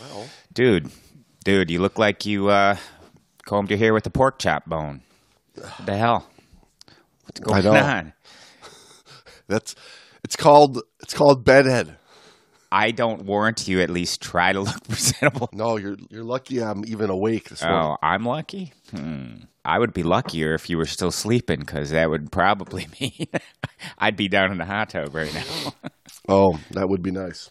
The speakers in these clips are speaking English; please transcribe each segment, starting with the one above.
Well, Dude, dude, you look like you uh, combed your hair with a pork chop bone. What the hell? What's going on? that's it's called it's called bedhead. I don't warrant you at least try to look presentable. No, you're you're lucky I'm even awake this morning. Oh, I'm lucky? Hmm. I would be luckier if you were still sleeping because that would probably mean I'd be down in the hot tub right now. Oh, that would be nice.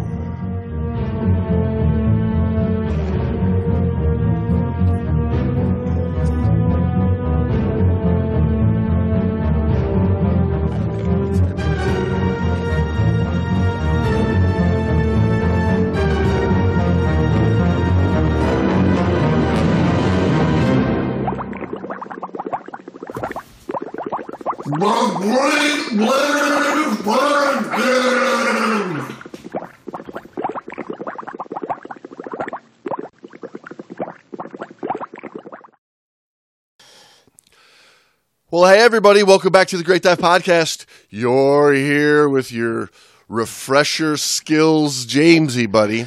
Well, hey, everybody, welcome back to the Great Dive Podcast. You're here with your refresher skills, Jamesy, buddy.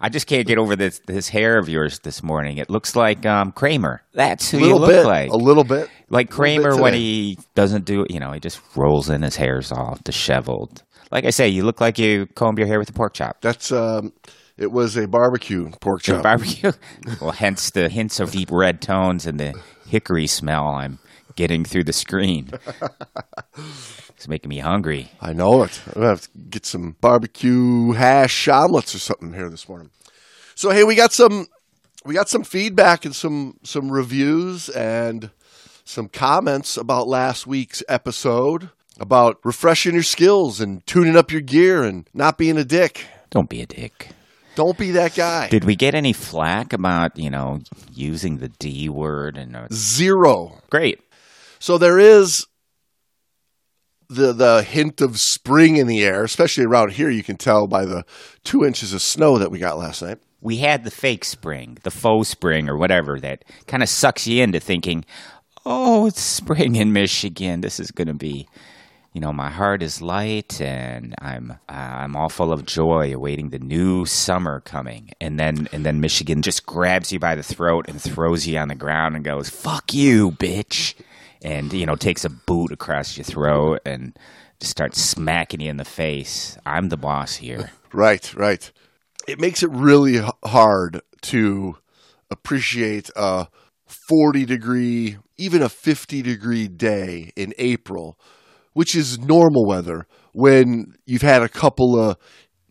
I just can't get over this this hair of yours this morning. It looks like um, Kramer. That's who you look bit, like. a little bit. Like little bit Kramer when he doesn't do you know, he just rolls in his hair's all disheveled. Like I say, you look like you comb your hair with a pork chop. That's um, it was a barbecue pork chop. Barbecue. well, hence the hints of deep red tones and the hickory smell I'm getting through the screen. it's making me hungry. I know it. I'm gonna have to get some barbecue hash omelets or something here this morning. So hey, we got some we got some feedback and some some reviews and some comments about last week's episode about refreshing your skills and tuning up your gear and not being a dick. Don't be a dick. Don't be that guy. Did we get any flack about, you know, using the D word and uh, Zero. great. So there is the the hint of spring in the air, especially around here. You can tell by the two inches of snow that we got last night. we had the fake spring, the faux spring, or whatever that kind of sucks you into thinking, oh, it's spring in Michigan. This is going to be, you know, my heart is light and I'm uh, I'm all full of joy, awaiting the new summer coming. And then and then Michigan just grabs you by the throat and throws you on the ground and goes, "Fuck you, bitch," and you know takes a boot across your throat and just starts smacking you in the face. I'm the boss here. Right, right. It makes it really hard to appreciate a 40 degree, even a 50 degree day in April, which is normal weather when you've had a couple of,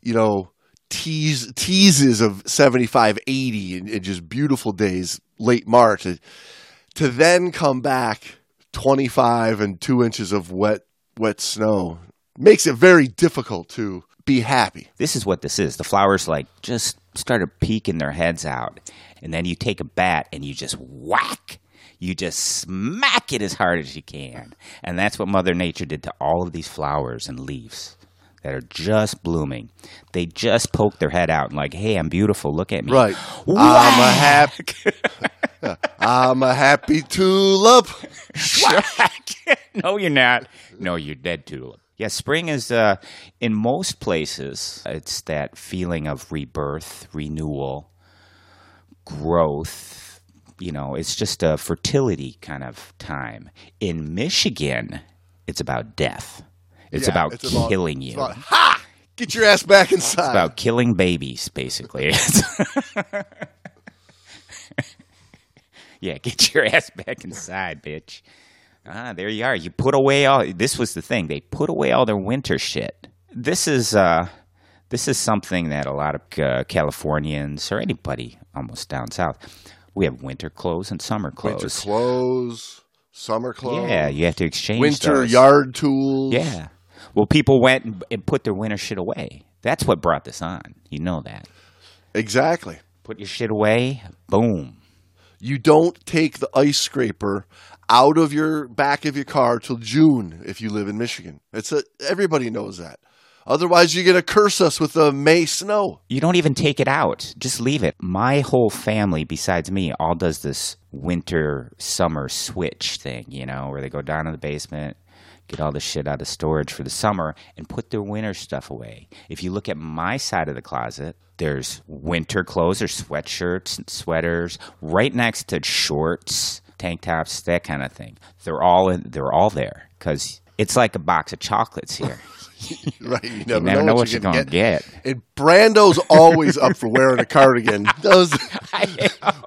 you know, tease, teases of 75, 80 and, and just beautiful days late March. To, to then come back 25 and two inches of wet, wet snow makes it very difficult to be happy. this is what this is. The flowers like just started peeking their heads out, and then you take a bat and you just whack. You just smack it as hard as you can, and that's what Mother Nature did to all of these flowers and leaves that are just blooming. They just poke their head out and like, "Hey, I'm beautiful. Look at me." Right. I'm a happy. I'm a happy tulip. no, you're not. No, you're dead tulip. Yeah, spring is uh, in most places. It's that feeling of rebirth, renewal, growth. You know, it's just a fertility kind of time. In Michigan, it's about death. It's Yeah, about it's about- killing you. It's about, ha! Get your ass back inside. It's about killing babies, basically. yeah, get your ass back inside, bitch. Ah, there you are. You put away all. This was the thing. They put away all their winter shit. This is uh, this is something that a lot of uh, Californians or anybody almost down south, we have winter clothes and summer clothes. Winter clothes, summer clothes. Yeah, you have to exchange Winter those. yard tools. Yeah. Well, people went and, and put their winter shit away. That's what brought this on. You know that. Exactly. Put your shit away. Boom. You don't take the ice scraper out of your back of your car till June if you live in Michigan. It's a, everybody knows that. Otherwise, you're going to curse us with the May snow. You don't even take it out. Just leave it. My whole family, besides me, all does this winter summer switch thing, you know, where they go down to the basement, get all the shit out of storage for the summer, and put their winter stuff away. If you look at my side of the closet, there's winter clothes or sweatshirts and sweaters right next to shorts, tank tops, that kind of thing. They're all in, they're all there because it's like a box of chocolates here. right. You You never, never know what you're you're going to get. And Brando's always up for wearing a cardigan. Those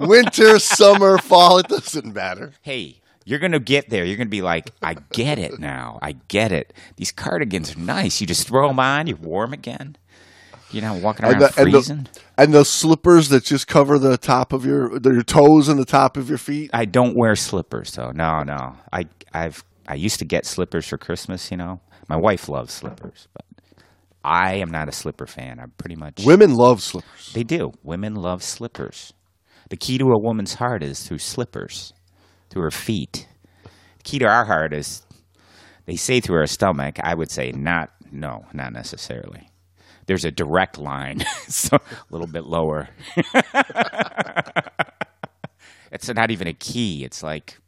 winter, summer, fall, it doesn't matter. hey, you're going to get there. You're going to be like, I get it now. I get it. These cardigans are nice. You just throw them on, you're warm again. You're not walking around And the, and, freezing. the, and the slippers that just cover the top of your your toes and the top of your feet. I don't wear slippers though. No, no. I I've I used to get slippers for Christmas, you know. My wife loves slippers, but I am not a slipper fan. I'm pretty much Women love slippers. They do. Women love slippers. The key to a woman's heart is through slippers, through her feet. The key to our heart is, they say through her stomach. I would say not, no, not necessarily. There's a direct line, so a little bit lower. it's not even a key. It's like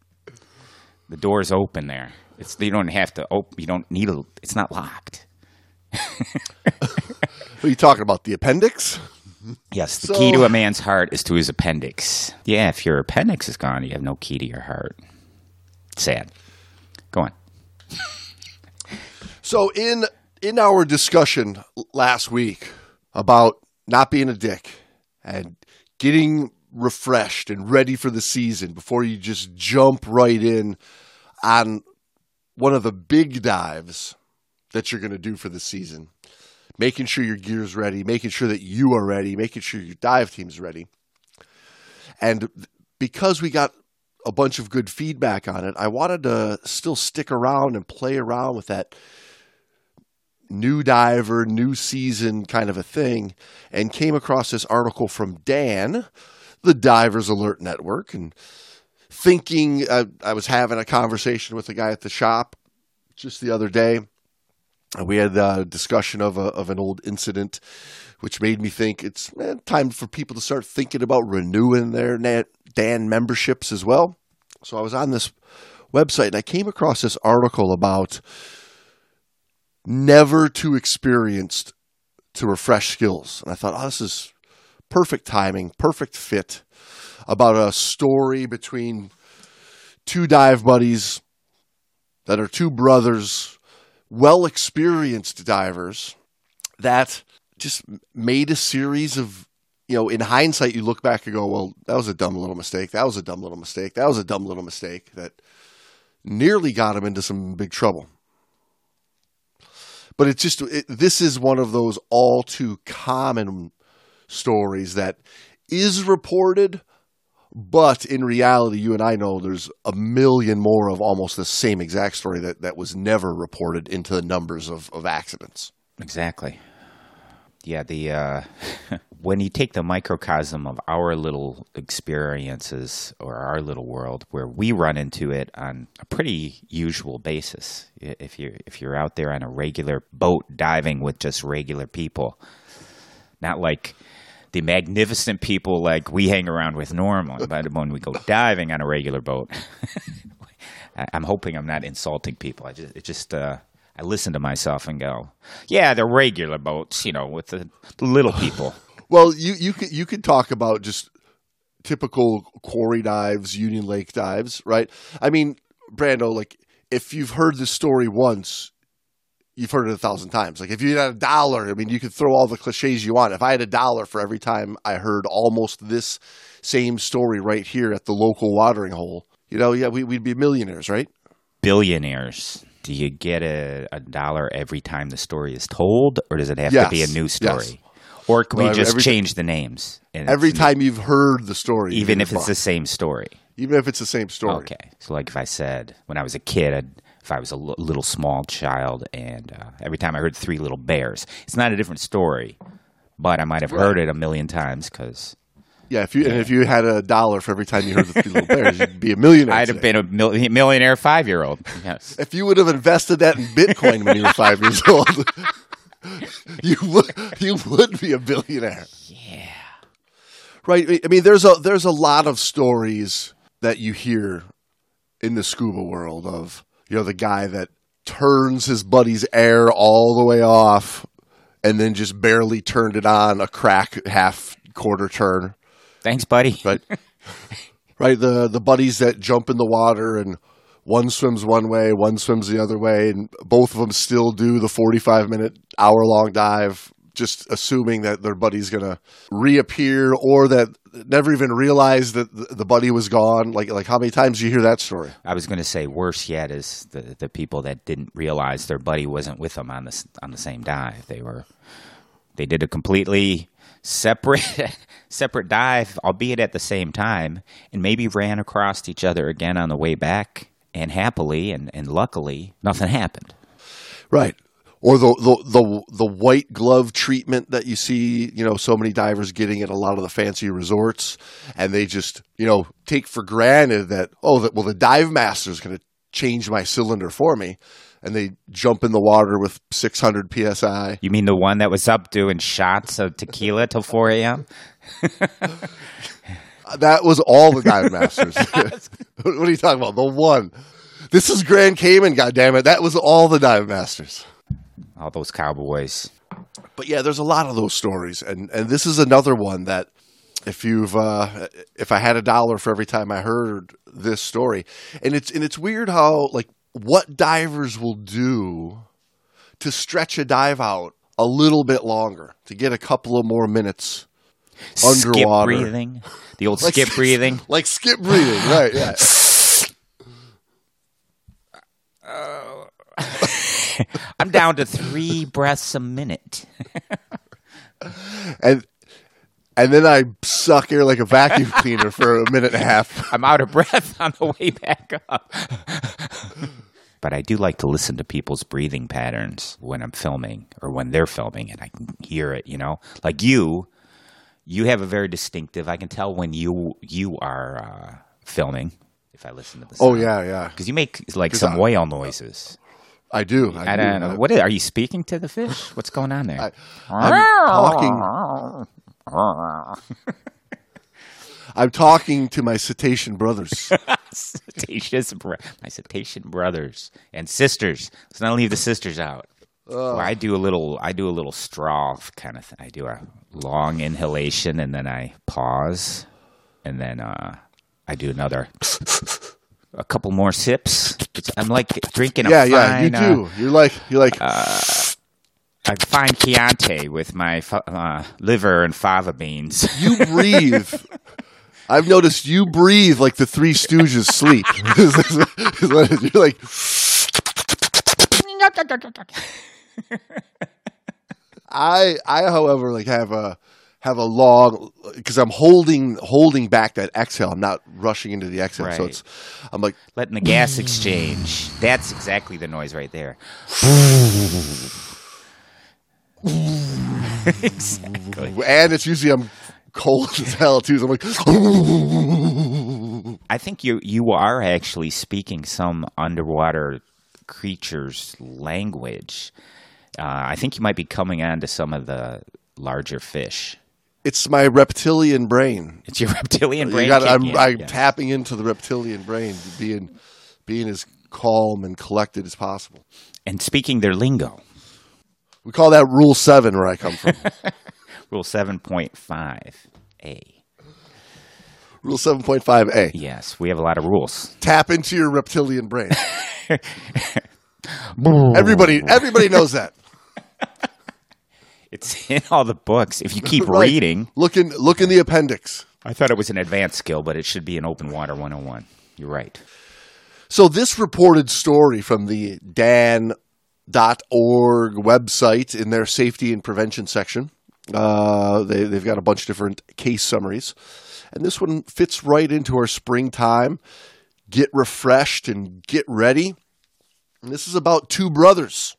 the door's open there. It's you don't have to open. You don't need a. It's not locked. Are you talking about? The appendix? Yes, the So- key to a man's heart is to his appendix. Yeah, if your appendix is gone, you have no key to your heart. Sad. Go on. So in in our discussion last week about not being a dick and getting refreshed and ready for the season before you just jump right in on one of the big dives that you're going to do for the season, making sure your gear is ready, making sure that you are ready, making sure your dive team is ready. And because we got a bunch of good feedback on it, I wanted to still stick around and play around with that new diver, new season kind of a thing, and came across this article from DAN, the Divers Alert Network, and thinking uh, I was having a conversation with a guy at the shop just the other day. We had a discussion of a, of an old incident, which made me think it's eh, time for people to start thinking about renewing their DAN memberships as well. So I was on this website and I came across this article about never too experienced to refresh skills. And I thought, oh, this is perfect timing, perfect fit about a story between two dive buddies that are two brothers, well experienced divers that just made a series of you know, in hindsight, you look back and go, well, that was a dumb little mistake. That was a dumb little mistake. That was a dumb little mistake that nearly got him into some big trouble. But it's just, it, this is one of those all too common stories that is reported, but in reality, you and I know there's a million more of almost the same exact story that, that was never reported into the numbers of, of accidents. Exactly. Yeah, the uh, when you take the microcosm of our little experiences or our little world, where we run into it on a pretty usual basis. If you if you're out there on a regular boat diving with just regular people, not like the magnificent people like we hang around with normally, but when we go diving on a regular boat, I'm hoping I'm not insulting people. I just it just uh, I listen to myself and go, yeah, they're regular boats, you know, with the, the little people. Well, you you could you could talk about just typical quarry dives, Union Lake dives, right? I mean, Brando, like if you've heard this story once, you've heard it a thousand times. Like if you had a dollar, I mean, you could throw all the cliches you want. If I had a dollar for every time I heard almost this same story right here at the local watering hole, you know, yeah, we, we'd be millionaires, right? Billionaires. Do you get a, a dollar every time the story is told, or does it have to be a Yes, new yes. story? Or can No, we just every- change the names? and Every time you've heard the story, even if it's the same story. even if it's the same story. Okay. So, like if I said when I was a kid, I'd if I was a l- little small child, and uh, every time I heard Three Little Bears, it's not a different story, but I might have heard it a million times because Yeah, if you and if you had a dollar for every time you heard the Three Little Bears, you'd be a millionaire. I'd have been a mil- millionaire five year old. Yes. If you would have invested that in Bitcoin when you were five years old, you would you would be a billionaire. Yeah. Right. I mean, there's a there's a lot of stories that you hear in the scuba world of you know the guy that turns his buddy's air all the way off and then just barely turned it on a crack half quarter turn. Thanks, buddy. Right. right. The the buddies that jump in the water and one swims one way, one swims the other way, and both of them still do the 45 minute, hour long dive, just assuming that their buddy's to reappear or that never even realized that the buddy was gone. Like, like how many times do you hear that story? I was going to say worse yet is the the people that didn't realize their buddy wasn't with them on the on the same dive. They were they did a completely separate separate dive, albeit at the same time, and maybe ran across each other again on the way back. And happily and, and luckily, nothing happened. Right. Or the, the the the white glove treatment that you see, you know, so many divers getting at a lot of the fancy resorts, and they just, you know, take for granted that oh, that well, the dive master is going to change my cylinder for me, and they jump in the water with 600 psi. You mean the one that was up doing shots of tequila till 4 a.m.? That was all the dive masters. what are you talking about? The one. This is Grand Cayman, goddammit. That was all the dive masters. All those cowboys. But yeah, there's a lot of those stories, and and this is another one that if you've uh, if I had a dollar for every time I heard this story, and it's and it's weird how like what divers will do to stretch a dive out a little bit longer to get a couple of more minutes Skip Underwater. breathing. The old skip breathing. like skip breathing, right? Yeah. I'm down to three breaths a minute. and and then I suck air like a vacuum cleaner for a minute and a half. I'm out of breath on the way back up. but I do like to listen to people's breathing patterns when I'm filming or when they're filming and I can hear it, you know? Like you, you have a very distinctive, I can tell when you you are uh, filming if I listen to the Oh yeah, yeah. Because you make like some I- whale noises. I do. I, I do. don't know. What is, are you speaking to the fish? What's going on there? I'm talking. I'm talking to my cetacean brothers. cetaceous, bro- my cetacean brothers and sisters. Let's not leave the sisters out. Well, I do a little, I do a little straw kind of thing. I do a long inhalation and then I pause, and then uh, I do another, a couple more sips. I'm like drinking a yeah, yeah, you fine, uh, do. You're like, you're like, a fine Chianti with my fa- uh, liver and fava beans. you breathe. I've noticed you breathe like the Three Stooges sleep. Is what it is. You're like, I, I, however, like have a have a long because I'm holding holding back that exhale. I'm not rushing into the exhale, so it's I'm like Letting the gas exchange. That's exactly the noise right there. exactly. and it's usually I'm cold as hell too. So I'm like, I think you you are actually speaking some underwater creatures' language. Uh, I think you might be coming on to some of the larger fish. It's my reptilian brain. It's your reptilian brain. You got, I'm, I'm yes. tapping into the reptilian brain, being being as calm and collected as possible. and speaking their lingo. We call that Rule Seven where I come from. Rule seven point five A. Rule seven point five A. Yes, we have a lot of rules. Tap into your reptilian brain. everybody, everybody knows that. It's in all the books. If you keep Right. reading, Look in look in the appendix. I thought it was an advanced skill, but it should be an open water 101. You're right. So this reported story from the dan.org website in their safety and prevention section. Uh, they, they've got a bunch of different case summaries. And this one fits right into our springtime. Get refreshed and get ready. And this is about two brothers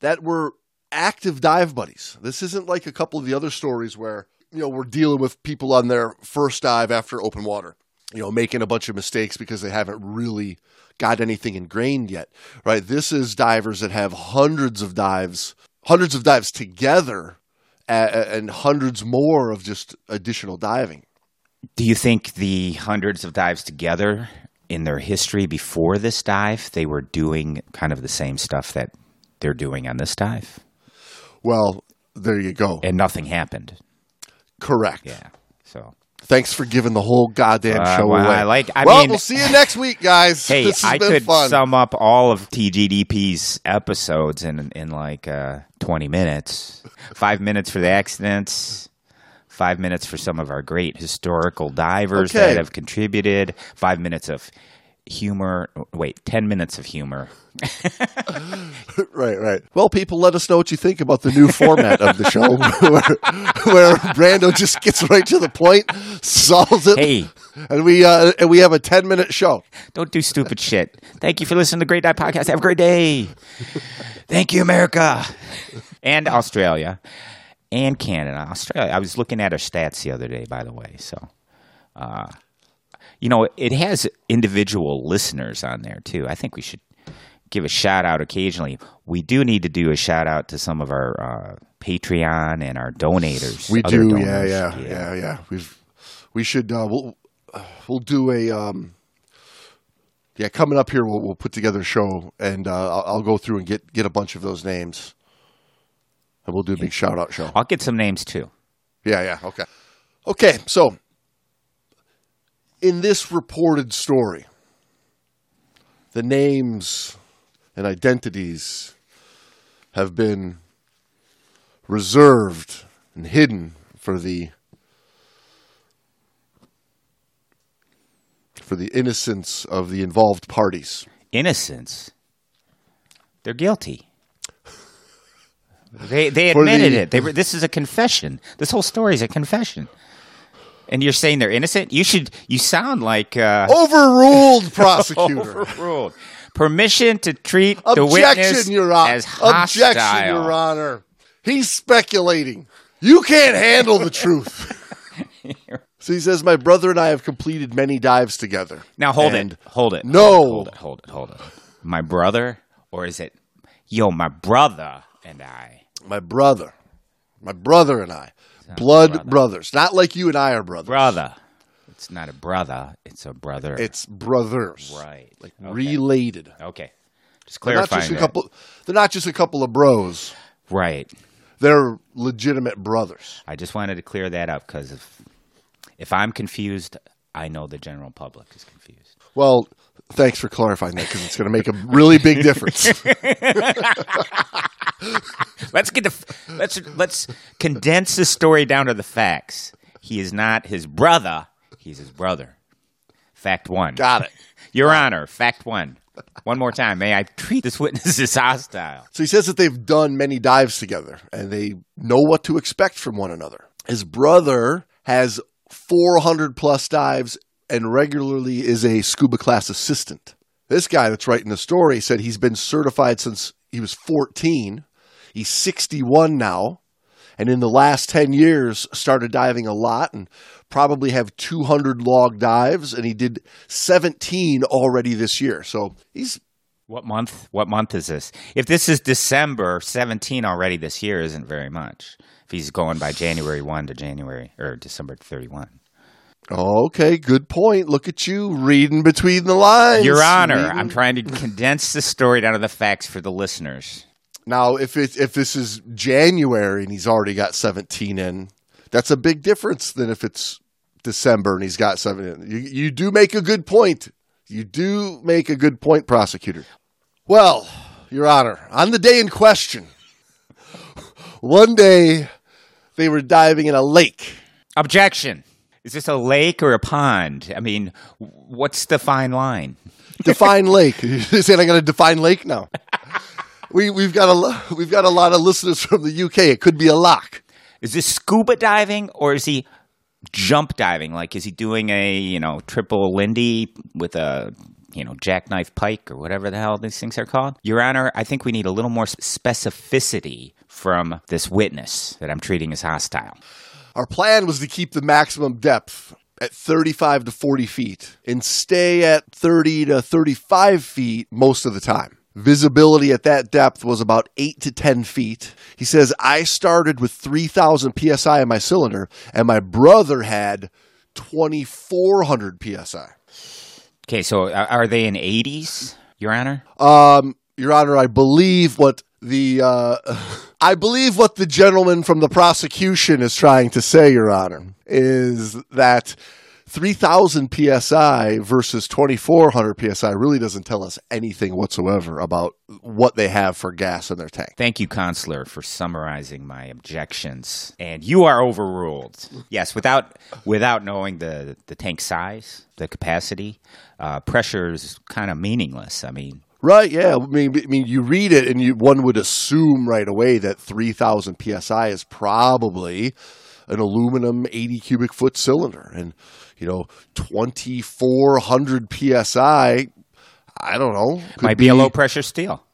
that were active dive buddies. This isn't like a couple of the other stories where, you know, we're dealing with people on their first dive after open water, you know, making a bunch of mistakes because they haven't really got anything ingrained yet, right? This is divers that have hundreds of dives, hundreds of dives together and hundreds more of just additional diving. Do you think the hundreds of dives together in their history before this dive, they were doing kind of the same stuff that they're doing on this dive? Well, there you go. And nothing happened. Correct. Yeah. So Thanks for giving the whole goddamn Uh, show well, away. I like- I well, mean- we'll see you next week, guys. Hey, this has I been could fun. sum up all of TGDP's episodes in in like uh, twenty minutes. Five minutes for the accidents. Five minutes for some of our great historical divers Okay. that have contributed. Five minutes of humor. Wait, ten minutes of humor. right, right. Well, people, let us know what you think about the new format of the show, where, where Brando just gets right to the point, solves it, Hey, and we uh, and we have a ten minute show. don't do stupid shit. Thank you for listening to the Great Dive Podcast. Have a great day. Thank you, America. And Australia. And Canada. Australia. I was looking at our stats the other day, by the way. So, uh, you know, it has individual listeners on there, too. I think we should give a shout out occasionally. We do need to do a shout out to some of our uh, Patreon and our donators. We do, yeah, donors. yeah, yeah, yeah. We've we should uh, we'll we'll do a um, yeah coming up here. We'll, we'll put together a show, and uh, I'll, I'll go through and get get a bunch of those names, and we'll do a big shout out show. I'll get some names, too. Yeah, yeah, okay, okay. So in this reported story, the names and identities have been reserved and hidden for the for the innocence of the involved parties. innocence. They're guilty. They they admitted the- it. They were, this is a confession. This whole story is a confession. And you're saying they're innocent? You should. You sound like uh, Overruled, prosecutor. overruled. Permission to treat the witness Your Honor. as hostile. Objection, Your Honor. He's speculating. You can't handle the truth. so he says, My brother and I have completed many dives together. Now hold And it. Hold it. No. Hold it. Hold it. Hold it. My brother, or is it, yo, my brother and I? My brother. My brother and I. Blood brother. brothers. Not like you and I are brothers. Brother. It's not a brother. It's a brother. It's brothers. right. Like Okay. related. Okay. Just clarifying. They're not just a couple they're not just a couple of bros. Right. They're legitimate brothers. I just wanted to clear that up because if if I'm confused, I know the general public is confused. Well, thanks for clarifying that because it's going to make a really big difference. Let's get the let's let's condense the story down to the facts. He is not his brother. He's his brother. Fact one. Got it. Your Honor. Fact one. One more time. May I treat this witness as hostile? So he says that they've done many dives together and they know what to expect from one another. His brother has 400 plus dives and regularly is a scuba class assistant. This guy that's writing the story said he's been certified since he was 14. He's 61 now. And in the last 10 years, started diving a lot and probably have 200 log dives. And he did 17 already this year. So he's What month? What month is this? If this is December 17 already this year, isn't very much. If he's going by January 1 to January or December 31. Okay, good point. Look at you reading between the lines. Your Honor, Reading- I'm trying to condense the story down to the facts for the listeners. Now if it if this is January and he's already got 17 in, that's a big difference than if it's December and he's got seven in. You, you do make a good point. You do make a good point, prosecutor. Well, Your Honor, on the day in question, one day they were diving in a lake. Objection. Is this a lake or a pond? I mean, what's the fine line? Define lake. You said I'm going to define lake now. We we've got a we've got a lot of listeners from the UK. It could be a loch. Is this scuba diving or is he jump diving? Like, is he doing a, you know, triple Lindy with a you know, jackknife pike or whatever the hell these things are called. Your Honor, I think we need a little more specificity from this witness that I'm treating as hostile. Our plan was to keep the maximum depth at 35 to 40 feet and stay at 30 to 35 feet most of the time. Visibility at that depth was about 8 to 10 feet. He says, I started with 3,000 psi in my cylinder, and my brother had 2,400 psi. Okay, so are they in 80s, Your Honor? Um, Your Honor, I believe what the uh, I believe what the gentleman from the prosecution is trying to say, Your Honor, is that 3,000 psi versus 2,400 psi really doesn't tell us anything whatsoever about what they have for gas in their tank. Thank you, Counselor, for summarizing my objections. And you are overruled. Yes, without without knowing the, the tank size, the capacity, uh, pressure is kind of meaningless. I mean, Right. Yeah. I mean, I mean, you read it, and you one would assume right away that three thousand psi is probably an aluminum eighty cubic foot cylinder, and you know, 2400 psi, I don't know. Might be, be, a low pressure steel.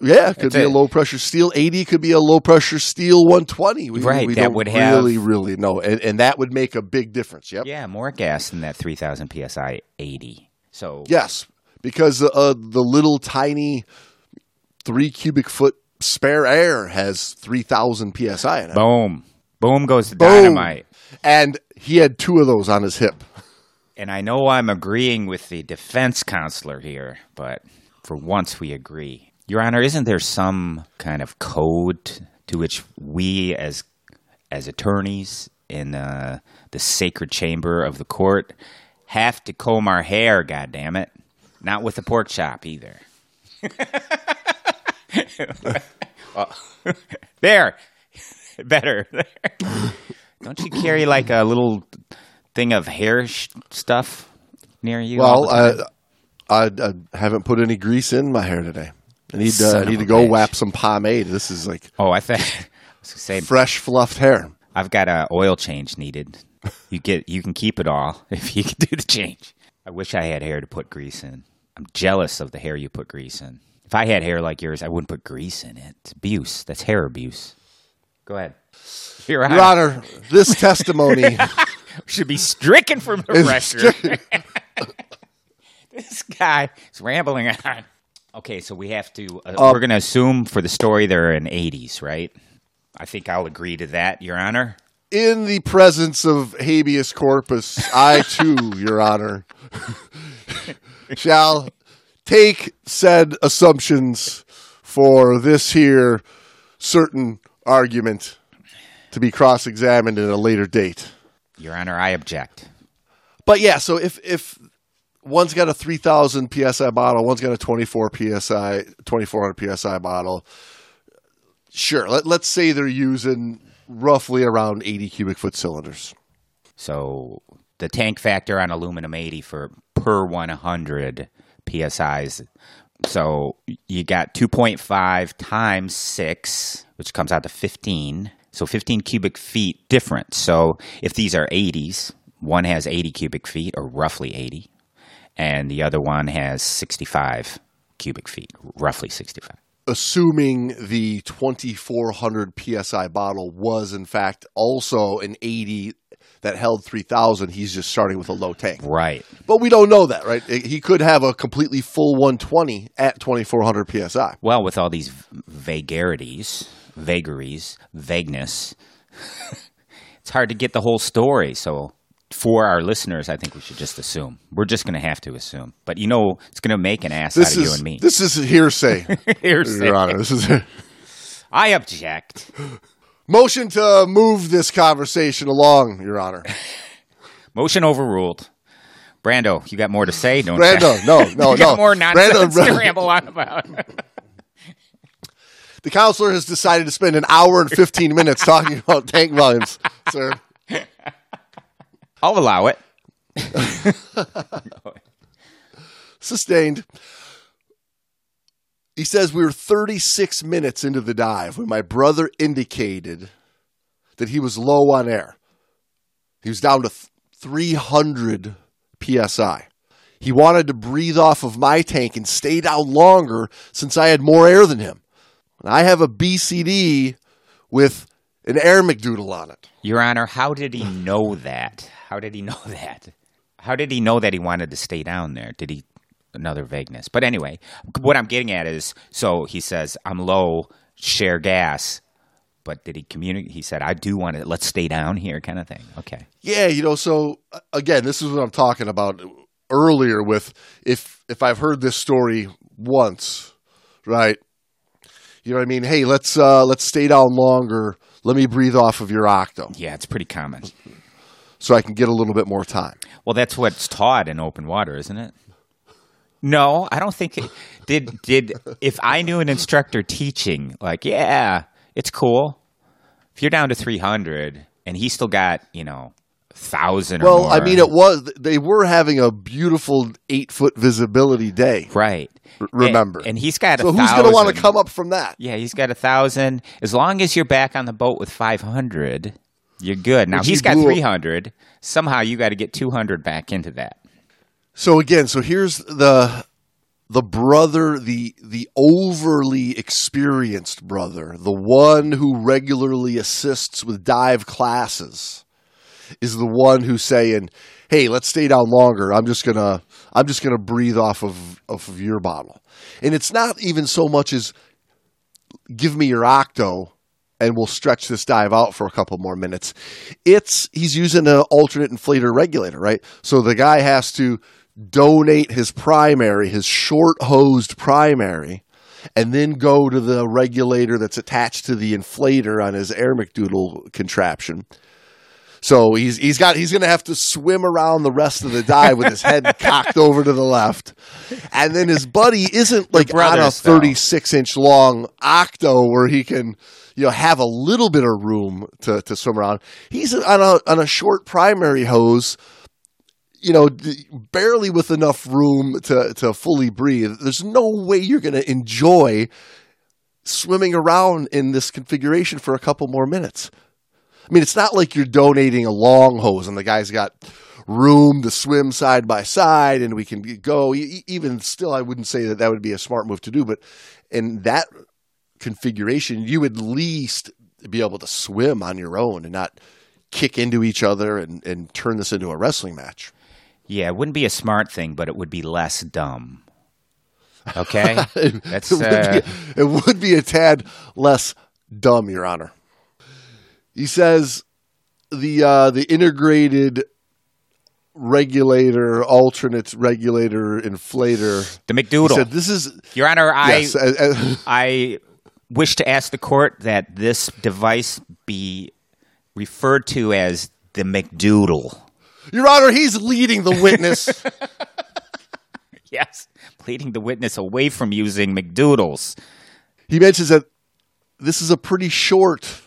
Yeah, could That's be it. a low pressure steel 80, could be a low pressure steel 120. We, right, we that would really, have... really know. And, and that would make a big difference. Yep. Yeah, more gas than that 3000 psi 80. So Yes, because uh, the little tiny three cubic foot spare air has 3000 psi in it. Boom. Boom goes the Boom. dynamite. And he had two of those on his hip and I know I'm agreeing with the defense counselor here, but for once we agree. Your Honor, isn't there some kind of code to which we as as attorneys in uh, the sacred chamber of the court have to comb our hair, God damn it. Not with a pork chop either. there. Better. Don't you carry like a little thing of hair sh- stuff near you? Well, I, I, I haven't put any grease in my hair today. I need uh, I need to go bitch. whap some pomade. This is like oh, I think say fresh fluffed hair. I've got a oil change needed. You get you can keep it all if you can do the change. I wish I had hair to put grease in. I'm jealous of the hair you put grease in. If I had hair like yours, I wouldn't put grease in it. It's abuse. That's hair abuse. Go ahead. Your Honor, this testimony should be stricken from the record. this guy is rambling on. Okay, so we have to. Uh, um, we're going to assume for the story they're in 80s, right? I think I'll agree to that, Your Honor. In the presence of habeas corpus, I too, Your Honor, shall take said assumptions for this here certain argument to be cross examined at a later date. Your Honor, I object. But yeah, so if if one's got a 3000 psi bottle, one's got a 24 psi 2400 psi bottle, sure, let, let's say they're using roughly around 80 cubic foot cylinders. So the tank factor on aluminum 80 for per 100 psi's so you got 2.5 times 6 which comes out to 15 so 15 cubic feet difference. So if these are 80s, one has 80 cubic feet, or roughly 80, and the other one has 65 cubic feet, roughly 65. Assuming the 2400 psi bottle was in fact also an 80 that held 3000 he's just starting with a low tank right but we don't know that right he could have a completely full 120 at 2400 psi well with all these vagarities vagaries, vagueness. it's hard to get the whole story. So, for our listeners, I think we should just assume. We're just going to have to assume. But you know, it's going to make an ass this out is, of you and me. This is hearsay, hearsay. Your Honor. This is. I object. Motion to move this conversation along, Your Honor. Motion overruled. Brando, you got more to say, don't Brando, you? no, no, you no. more nonsense Brando, to ramble on about. The counselor has decided to spend an hour and 15 minutes talking about tank volumes, sir. I'll allow it. Sustained. He says we were 36 minutes into the dive when my brother indicated that he was low on air. He was down to 300 psi. He wanted to breathe off of my tank and stay down longer since I had more air than him. I have a BCD with an air McDoodle on it. Your Honor, how did he know that? How did he know that? How did he know that he wanted to stay down there? Did he another vagueness? But anyway, what I'm getting at is so he says, I'm low, share gas. But did he communicate? He said, I do want to, let's stay down here, kind of thing. Okay. Yeah, you know, so uh, again, this is what I'm talking about earlier with if if I've heard this story once, right? You know what I mean? Hey, let's uh let's stay down longer. Let me breathe off of your octo Yeah, it's pretty common. so I can get a little bit more time. Well, that's what's taught in open water, isn't it? No, I don't think it did. Did if I knew an instructor teaching, like, yeah, it's cool. If you're down to 300 and he still got, you know, thousand. Well, I mean, it was they were having a beautiful eight foot visibility day. right. R- remember, and, and he's got a so who's going to want to come up from that? Yeah, he's got a thousand. As long as you're back on the boat with 500, you're good. Now Which he's he got blew- 300. Somehow you got to get 200 back into that. So again, so here's the the brother, the the overly experienced brother, the one who regularly assists with dive classes, is the one who's saying, "Hey, let's stay down longer. I'm just gonna I'm just gonna breathe off of off of your bottle." And it's not even so much as give me your octo and we'll stretch this dive out for a couple more minutes. It's he's using an alternate inflator regulator, right? So the guy has to donate his primary, his short hosed primary, and then go to the regulator that's attached to the inflator on his air McDoodle contraption. So he's he's got he's going to have to swim around the rest of the dive with his head cocked over to the left, and then his buddy isn't like on a thirty six inch long octo where he can you know have a little bit of room to, to swim around. He's on a on a short primary hose, you know, barely with enough room to to fully breathe. There's no way you're going to enjoy swimming around in this configuration for a couple more minutes. I mean, it's not like you're donating a long hose and the guy's got room to swim side by side and we can go. Even still, I wouldn't say that that would be a smart move to do, but in that configuration, you would at least be able to swim on your own and not kick into each other and, and turn this into a wrestling match. Yeah, it wouldn't be a smart thing, but it would be less dumb. Okay, that's it, would uh, be, it would be a tad less dumb, Your Honor. He says the uh, the integrated regulator, alternate regulator, inflator. the He McDoodle. said this is Your Honor, I yes, uh, uh, I wish to ask the court that this device be referred to as the McDoodle. Your Honor. He's leading the witness. Yes, leading the witness away from using McDoodles. he mentions that this is a pretty short.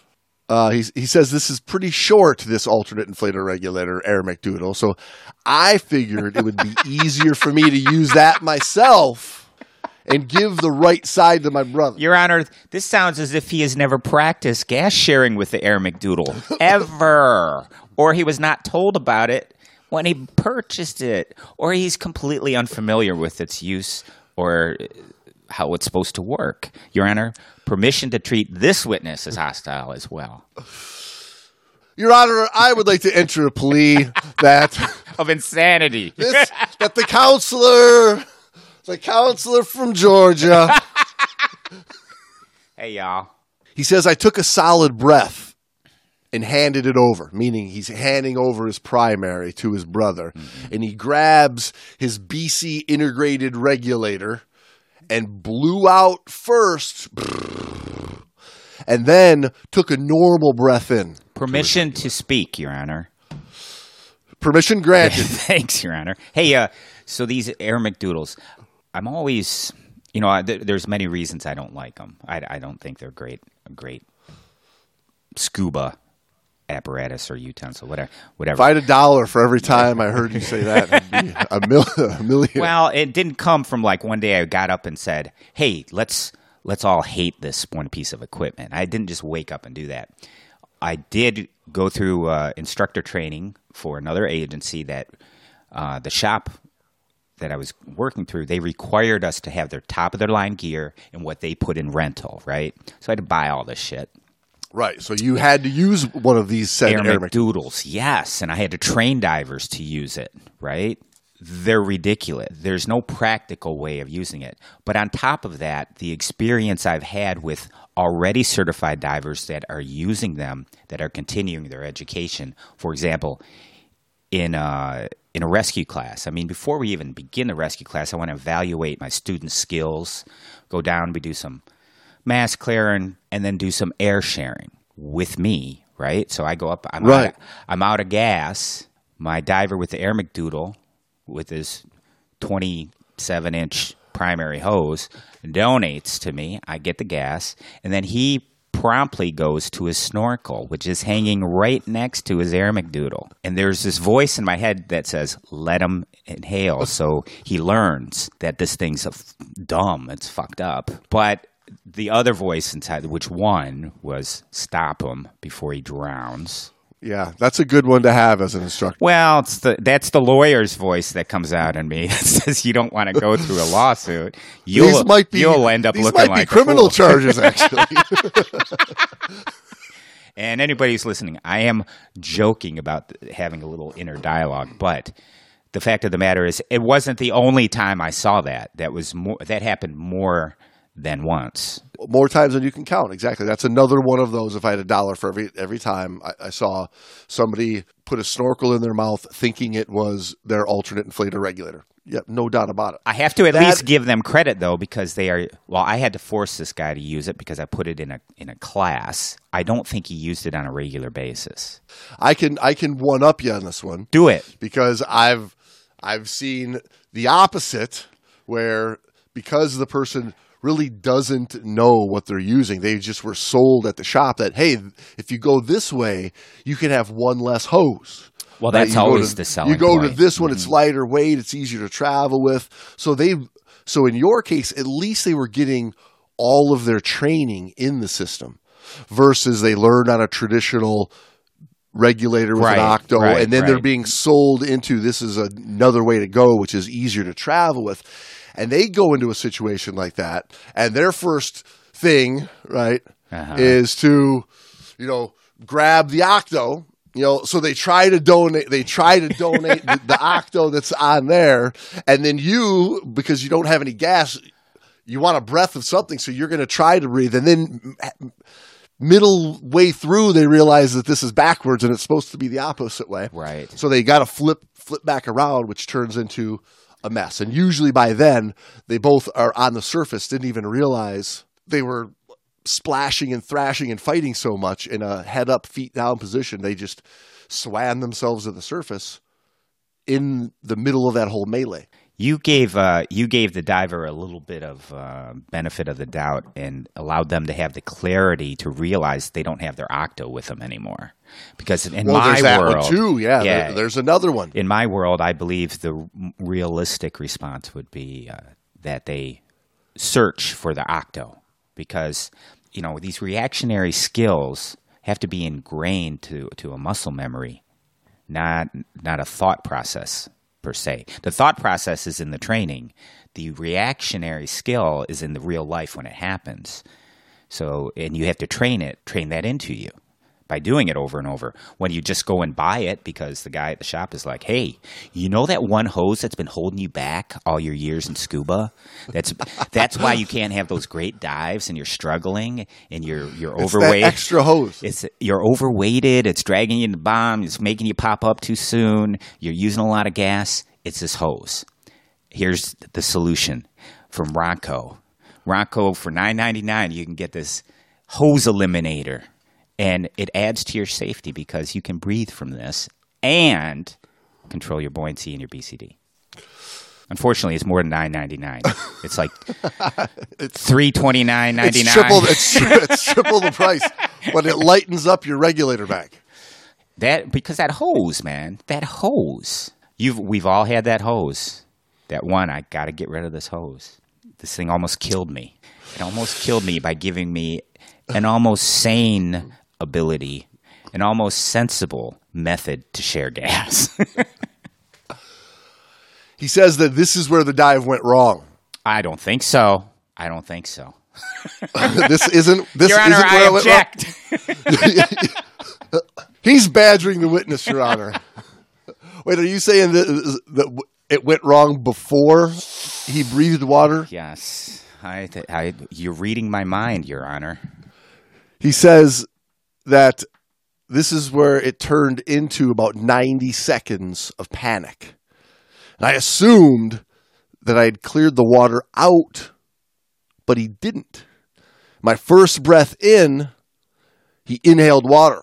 Uh, he he says this is pretty short. This alternate inflator regulator, Air McDoodle. So I figured it would be easier for me to use that myself and give the right side to my brother. Your Honor, this sounds as if he has never practiced gas sharing with the Air McDoodle ever, or he was not told about it when he purchased it, or he's completely unfamiliar with its use or how it's supposed to work. Your Honor, permission to treat this witness as hostile as well. Your Honor, I would like to enter a plea that Of insanity. this that the counselor, the counselor from Georgia, hey, y'all. he says I took a solid breath and handed it over, meaning he's handing over his primary to his brother, mm-hmm. and he grabs his BC integrated regulator and blew out first, and then took a normal breath in. Permission to speak, Your Honor. Permission granted. Thanks, Your Honor. Hey, uh, so these Air McDoodles, I'm always, you know, I, th- there's many reasons I don't like them. I, I don't think they're great, great scuba apparatus or utensil, whatever, whatever. If I had a dollar for every time I heard you say that, it'd be a, mil- a million. Well, it didn't come from like one day I got up and said, "Hey, let's let's all hate this one piece of equipment." I didn't just wake up and do that. I did go through uh, instructor training for another agency that uh, the shop that I was working through, they required us to have their top of their line gear and what they put in rental, right? So I had to buy all this shit. Right. So you had to use one of these said Air air Mc- McDoodles, yes, and I had to train divers to use it, right? They're ridiculous. There's no practical way of using it. But on top of that, the experience I've had with already certified divers that are using them, that are continuing their education. For example, in a in a rescue class. I mean, before we even begin the rescue class, I want to evaluate my students' skills. Go down, we do some mask clearing, and then do some air sharing with me. Right. So I go up. I'm Right. Out, I'm out of gas. My diver with the Air McDoodle with his 27 inch primary hose donates to me. I get the gas, and then he promptly goes to his snorkel, which is hanging right next to his Air McDoodle. And there's this voice in my head that says, "Let him inhale," so he learns that this thing's a f- dumb. It's fucked up, but. The other voice inside, which one was stop him before he drowns. Yeah, that's a good one to have as an instructor. Well, it's the that's the lawyer's voice that comes out in me. It says you don't want to go through a lawsuit. You'll these might be you'll end up looking like criminal charges actually. And anybody who's listening, I am joking about having a little inner dialogue, but the fact of the matter is, it wasn't the only time I saw that. That was more. That happened more than once. More times than you can count. Exactly. That's another one of those. If I had a dollar for every every time I, I saw somebody put a snorkel in their mouth, thinking it was their alternate inflator regulator. Yeah, no doubt about it. I have to at That- least give them credit though, because they are. Well, I had to force this guy to use it because I put it in a in a class. I don't think he used it on a regular basis. I can I can one up you on this one. Do it. because I've I've seen the opposite where because the person really doesn't know what they're using they just were sold at the shop that hey if you go this way you can have one less hose Well, Right? that's always to- the selling you go to point. Mm-hmm. this one it's lighter weight it's easier to travel with so they so in your case at least they were getting all of their training in the system versus they learned on a traditional regulator with Right, an octo right, and then they're being sold into this is another way to go which is easier to travel with and they go into a situation like that and their first thing right Uh-huh. is to you know grab the octo you know so they try to donate they try to donate the, the octo that's on there and then you because you don't have any gas you want a breath of something so you're going to try to breathe and then middle way through they realize that this is backwards and it's supposed to be the opposite way Right. so they got to flip flip back around which turns into a mess. And usually by then they both are on the surface didn't even realize they were splashing and thrashing and fighting so much in a head up feet down position. They just swam themselves to the surface in the middle of that whole melee You gave uh, you gave the diver a little bit of uh, benefit of the doubt and allowed them to have the clarity to realize they don't have their octo with them anymore. Because in well my there's that world, one too. Yeah, yeah, there- there's another one. In my world, I believe the realistic response would be uh, that they search for the octo because you know these reactionary skills have to be ingrained to to a muscle memory, not not a thought process per se. The thought process is in the training. The reactionary skill is in the real life when it happens. So, and you have to train it, train that into you by doing it over and over. When you just go and buy it because the guy at the shop is like, "Hey, you know that one hose that's been holding you back all your years in scuba? That's that's why you can't have those great dives and you're struggling and you're you're It's overweight. extra hose It's you're overweighted. It's dragging you in the bomb. It's making you pop up too soon. You're using a lot of gas. It's this hose. Here's the solution from Rocco. Rocco for nine ninety nine. You can get this hose eliminator, and it adds to your safety because you can breathe from this and control your buoyancy and your BCD. Unfortunately, it's more than nine ninety nine. It's like three twenty nine ninety it's nine. triple it's, tri- it's triple the price but it lightens up your regulator back That because that hose, man, that hose. You've we've all had that hose. That one, I got to get rid of this hose. This thing almost killed me. It almost killed me by giving me an almost sane ability, an almost sensible method to share gas. He says that this is where the dive went wrong. I don't think so. I don't think so. this isn't this Your Honor, isn't where I it went wrong. object. He's badgering the witness, Your Honor. Wait, are you saying that, that it went wrong before he breathed water? yes, I, I. You're reading my mind, Your Honor. He says that this is where it turned into about 90 seconds of panic. And I assumed that I had cleared the water out, but he didn't. My first breath in, he inhaled water.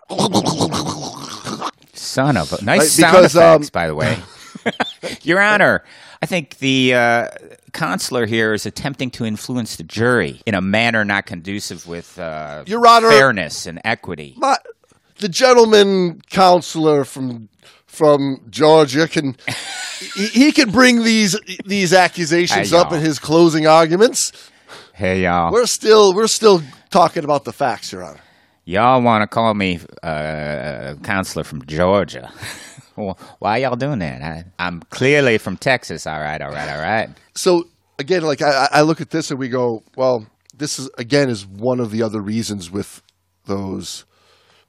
Son of a nice Right, sound because, um, effects, by the way. Your Honor, I think the uh, consular here is attempting to influence the jury in a manner not conducive with uh, Your Honor- fairness and equity. My, the gentleman counselor from from Georgia can he, he can bring these these accusations Hey, up in his closing arguments. Hey, y'all. We're still we're still talking about the facts, Your Honor. Y'all want to call me uh, counselor from Georgia? well, why y'all doing that? I, I'm clearly from Texas. All right, all right, all right. so again, like I, I look at this and we go, well, this is again is one of the other reasons with those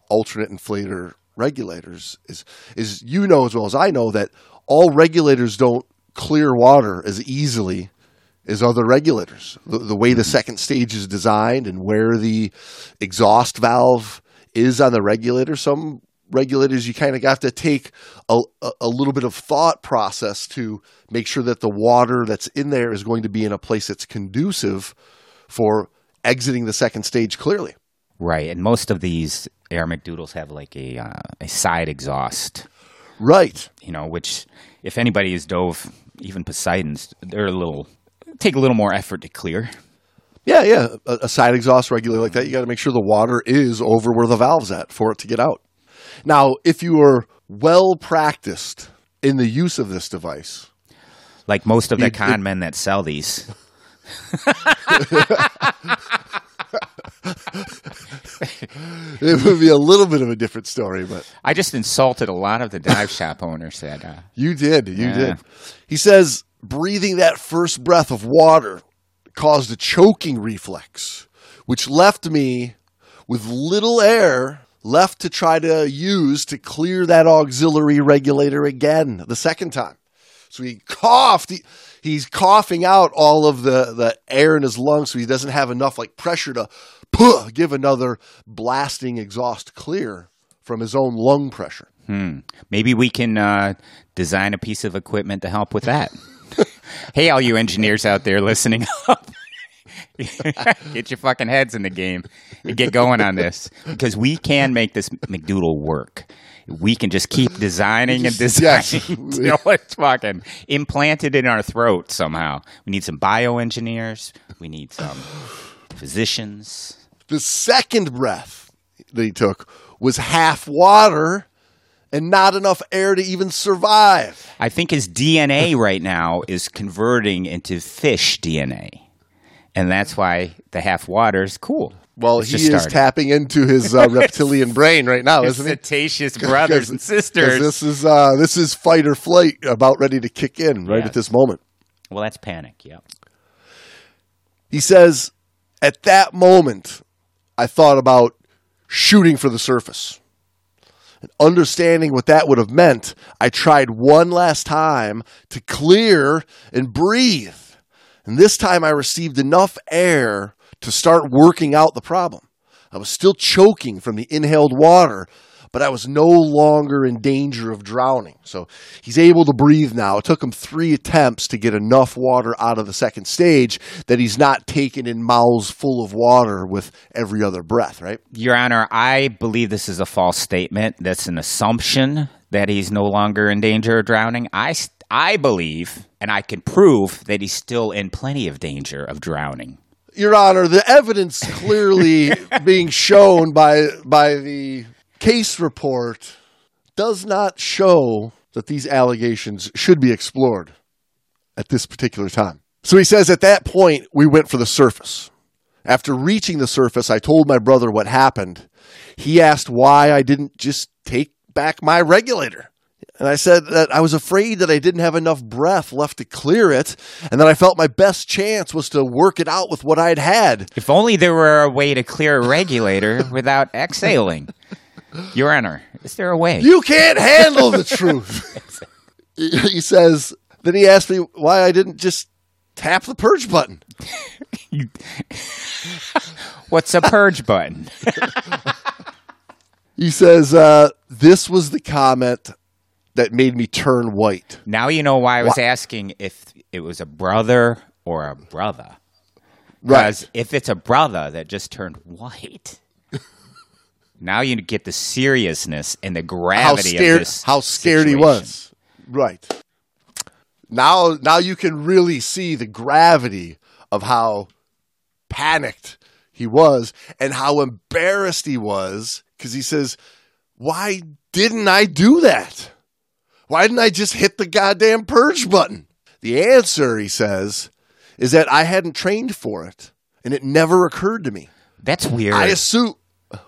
alternate inflator regulators is is you know as well as I know that all regulators don't clear water as easily as other regulators. The, the way the mm-hmm. second stage is designed and where the exhaust valve is on the regulator, some regulators you kind of have to take a, a, a little bit of thought process to make sure that the water that's in there is going to be in a place that's conducive for exiting the second stage clearly. Right, and most of these Air McDoodles have like a uh, a side exhaust, Right. you know, which if anybody has dove, even Poseidon's, they're a little take a little more effort to clear. Yeah, yeah. A, a side exhaust regulator like that, you got to make sure the water is over where the valve's at for it to get out. Now, if you are well practiced in the use of this device, Like most of the It- con men that sell these. it would be a little bit of a different story, but I just insulted a lot of the dive shop owners that uh, you did. You Yeah. did. He says breathing that first breath of water caused a choking reflex, which left me with little air left to try to use to clear that auxiliary regulator again the second time. So he coughed. He, he's coughing out all of the, the air in his lungs so he doesn't have enough like pressure to puh, give another blasting exhaust clear from his own lung pressure. Maybe we can uh, design a piece of equipment to help with that. hey, all you engineers out there listening up. get your fucking heads in the game and get going on this because we can make this McDoodle work. We can just keep designing and designing until it's fucking implanted in our throat somehow. We need some bioengineers. We need some physicians. The second breath that he took was half water and not enough air to even survive. I think his DNA right now is converting into fish DNA. And that's why the half water is cool. Well, It's he is started. tapping into his uh, reptilian brain right now, isn't he? cetaceous brothers and sisters. This is uh, this is fight or flight about ready to kick in right Yeah. at this moment. well, that's panic. Yeah. He says, at that moment, I thought about shooting for the surface. And understanding what that would have meant, I tried one last time to clear and breathe. And this time I received enough air to start working out the problem. I was still choking from the inhaled water, but I was no longer in danger of drowning. So he's able to breathe now. It took him three attempts to get enough water out of the second stage that he's not taking in mouths full of water with every other breath, right? Your Honor, I believe this is a false statement. That's an assumption that he's no longer in danger of drowning. I, I believe, and I can prove, that he's still in plenty of danger of drowning. Your Honor, the evidence clearly being shown by by the case report does not show that these allegations should be explored at this particular time. So he says at that point we went for the surface. After reaching the surface, I told my brother what happened. He asked why I didn't just take back my regulator. And I said that I was afraid that I didn't have enough breath left to clear it, and that I felt my best chance was to work it out with what I'd had. If only there were a way to clear a regulator without exhaling. Your Honor, is there a way? You can't handle the truth. he says, then he asked me why I didn't just tap the purge button. What's a purge button? He says, uh, this was the comment that made me turn white. Now you know why I was asking if it was a brother or a brother. Right. Because if it's a brother that just turned white, now you get the seriousness and the How gravity scared, of this. how scared he situation. was. Right. Now, now you can really see the gravity of how panicked he was and how embarrassed he was because he says, Why didn't I do that? Why didn't I just hit the goddamn purge button? The answer, he says, is that I hadn't trained for it and it never occurred to me. That's weird. I assume.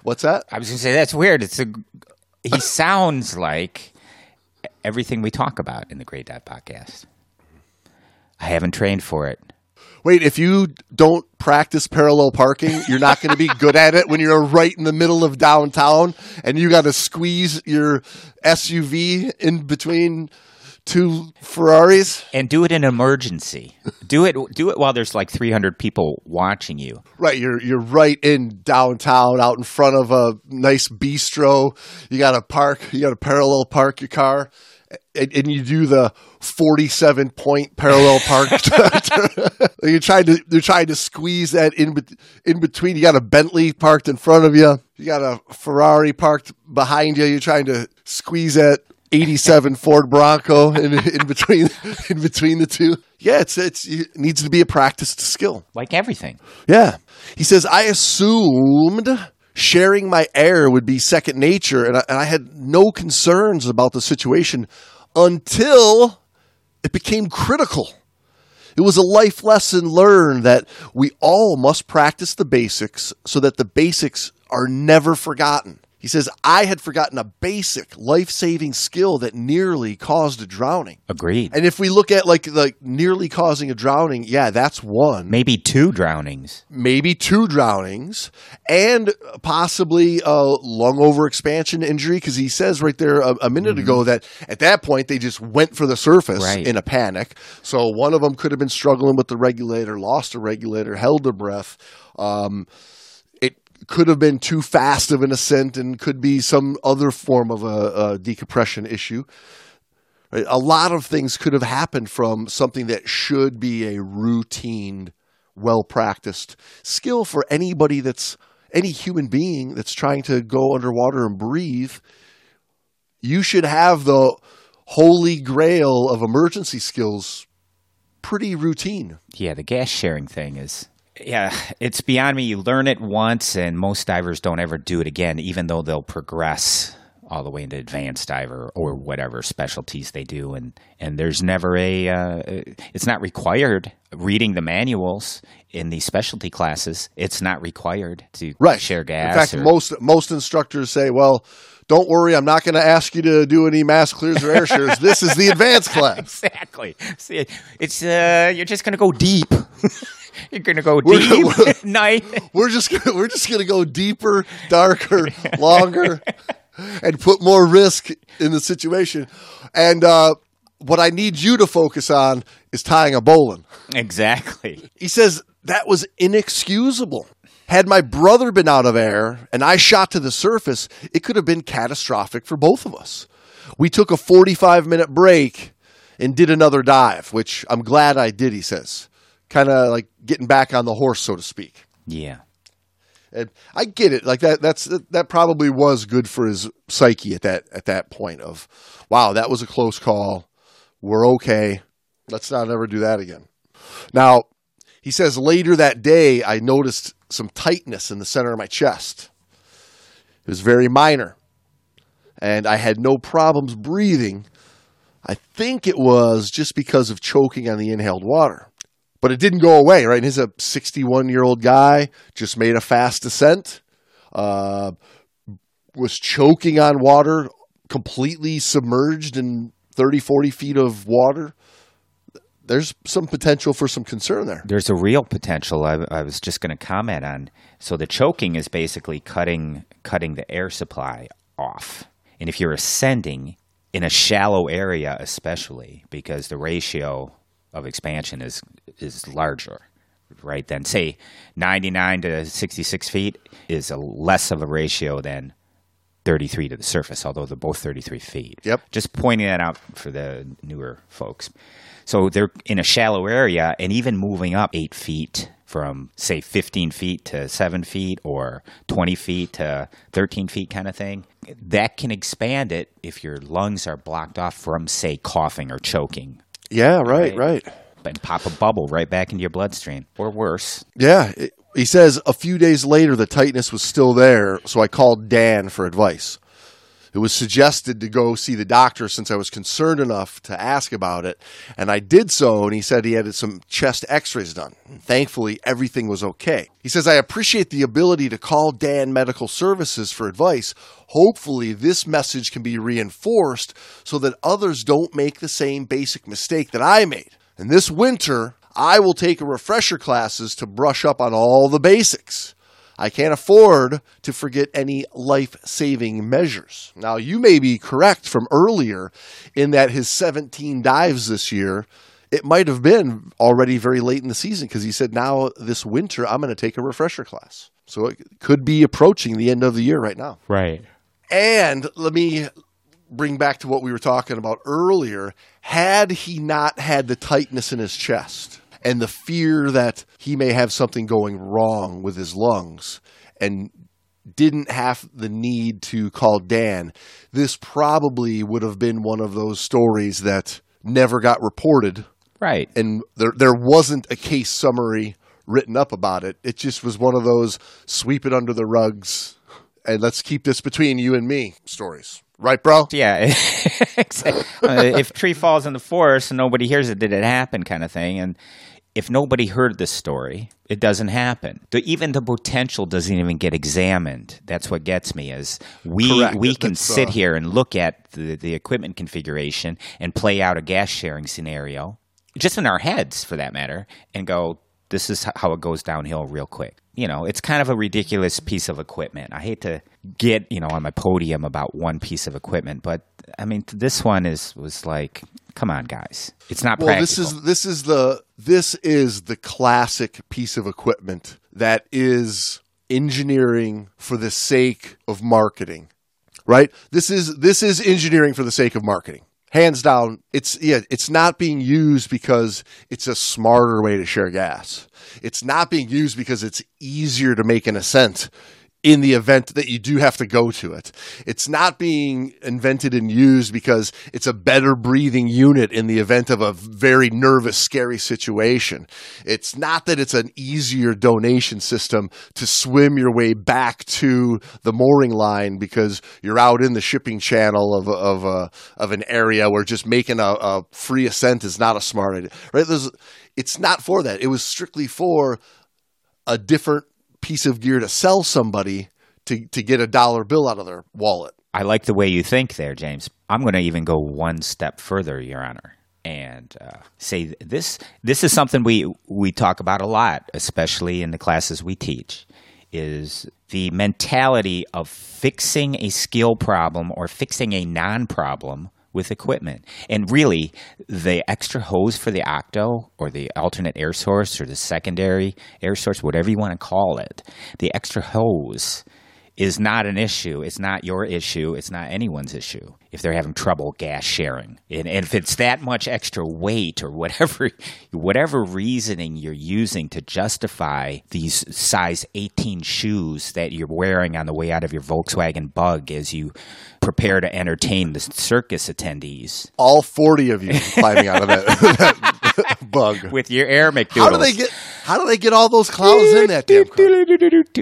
What's that? I was going to say that's weird. It's a. He sounds like everything we talk about in the Great Dot Podcast. I haven't trained for it. Wait, if you don't practice parallel parking, you're not going to be good at it when you're right in the middle of downtown and you got to squeeze your SUV in between two Ferraris. And do it in emergency. Do it. Do it while there's like 300 people watching you. Right, you're you're right in downtown, out in front of a nice bistro. You got to park. You got to parallel park your car, and, and you do the forty-seven point parallel park. you're trying to you're trying to squeeze that in in between. You got a Bentley parked in front of you. You got a Ferrari parked behind you. You're trying to squeeze that. 87 Ford Bronco in, in between in between the two. Yeah, it's it's it needs to be a practiced skill. Like everything. Yeah. He says, I assumed sharing my air would be second nature, and I, and I had no concerns about the situation until it became critical. It was a life lesson learned that we all must practice the basics so that the basics are never forgotten. He says, I had forgotten a basic life saving skill that nearly caused a drowning. Agreed. And if we look at like like nearly causing a drowning, yeah, that's one Maybe two drownings. maybe two drownings, and possibly a lung overexpansion injury. Because he says right there a, a minute ago that at that point they just went for the surface Right. in a panic. So one of them could have been struggling with the regulator, lost a regulator, held their breath. Um, could have been too fast of an ascent and could be some other form of a, a decompression issue. Right? A lot of things could have happened from something that should be a routine, well practiced skill for anybody that's any human being that's trying to go underwater and breathe. You should have the holy grail of emergency skills pretty routine. Yeah, the gas sharing thing is. Yeah, it's beyond me. You learn it once, and most divers don't ever do it again, even though they'll progress all the way into advanced diver or whatever specialties they do. And, and there's never a, uh, it's not required. Reading the manuals in these specialty classes, it's not required to Right. share gas. In fact, or- most most instructors say, "Well, don't worry, I'm not going to ask you to do any mask clears or air shares. This is the advanced class." Exactly. See, it's uh, you're just gonna go deep. you're gonna go We're- deep we're- night. We're just gonna, we're just going to go deeper, darker, longer, and put more risk in the situation. And uh, what I need you to focus on is tying a bowline. Exactly. He says that was inexcusable. Had my brother been out of air and I shot to the surface, it could have been catastrophic for both of us. We took a 45 minute break and did another dive, which I'm glad I did, he says. Kind of like getting back on the horse, so to speak. Yeah. And I get it. Like that that's that probably was good for his psyche at that at that point of wow, that was a close call. We're okay. Let's not ever do that again. Now, he says later that day I noticed some tightness in the center of my chest. It was very minor. And I had no problems breathing. I think it was just because of choking on the inhaled water but it didn't go away, right? And he's a 61 year old guy, just made a fast descent, uh, was choking on water completely submerged in 30, 40 feet of water, there's some potential for some concern there. There's a real potential. I, I was just going to comment on. So the choking is basically cutting cutting the air supply off, and if you're ascending in a shallow area, especially because the ratio of expansion is is larger, right? Then say 99 to 66 feet is a less of a ratio than 33 to the surface, although they're both 33 feet. Yep. Just pointing that out for the newer folks. So they're in a shallow area, and even moving up eight feet from, say, 15 feet to seven feet or 20 feet to 13 feet kind of thing, that can expand it if your lungs are blocked off from, say, coughing or choking. Yeah, right, right. And pop a bubble right back into your bloodstream, or worse. Yeah. it- he says a few days later, the tightness was still there, so I called DAN for advice. It was suggested to go see the doctor since I was concerned enough to ask about it, and I did so, and he said he had some chest x rays done. Thankfully, everything was okay. He says, I appreciate the ability to call DAN Medical Services for advice. Hopefully, this message can be reinforced so that others don't make the same basic mistake that I made. And this winter, I will take a refresher classes to brush up on all the basics. I can't afford to forget any life saving measures. Now, you may be correct from earlier in that his 17 dives this year, it might have been already very late in the season because he said, now this winter, I'm going to take a refresher class. So it could be approaching the end of the year right now. Right. And let me bring back to what we were talking about earlier. Had he not had the tightness in his chest and the fear that he may have something going wrong with his lungs and didn't have the need to call DAN, this probably would have been one of those stories that never got reported Right. and there there wasn't a case summary written up about it. It just was one of those sweep it under the rugs and let's keep this between you and me stories. Right, bro? Yeah. Uh, if tree falls in the forest and nobody hears it, did it happen? Kind of thing. And if nobody heard this story, it doesn't happen. The, even the potential doesn't even get examined. That's what gets me. Is we Correct. we can that's, sit uh, here and look at the the equipment configuration and play out a gas sharing scenario, just in our heads, for that matter, and go, "This is how it goes downhill real quick." You know, it's kind of a ridiculous piece of equipment. I hate to get you know on my podium about one piece of equipment, but I mean this one is was like, come on, guys, it's not Well, practical. this is this is the this is the classic piece of equipment that is engineering for the sake of marketing. Right? This is this is engineering for the sake of marketing. Hands down, it's yeah, it's not being used because it's a smarter way to share gas. It's not being used because it's easier to make an ascent in the event that you do have to go to it. It's not being invented and used because it's a better breathing unit in the event of a very nervous, scary situation. It's not that it's an easier donation system to swim your way back to the mooring line because you're out in the shipping channel of, of, a, of an area where just making a, a free ascent is not a smart idea, right? There's, it's not for that. It was strictly for a different piece of gear to sell somebody to, to get a dollar bill out of their wallet. I like the way you think there, James. I'm going to even go one step further, Your Honor, and uh, say this. This is something we we talk about a lot, especially in the classes we teach. Is the mentality of fixing a skill problem or fixing a non-problem with equipment. And really, the extra hose for the octo or the alternate air source or the secondary air source, whatever you want to call it, the extra hose is not an issue. It's not your issue. It's not anyone's issue if they're having trouble gas sharing. And, and if it's that much extra weight or whatever, whatever reasoning you're using to justify these size 18 shoes that you're wearing on the way out of your Volkswagen Bug as you prepare to entertain the circus attendees All 40 of you climbing out of that, that bug. with your air McDoodles. How do they get how do they get all those clowns in that damn car?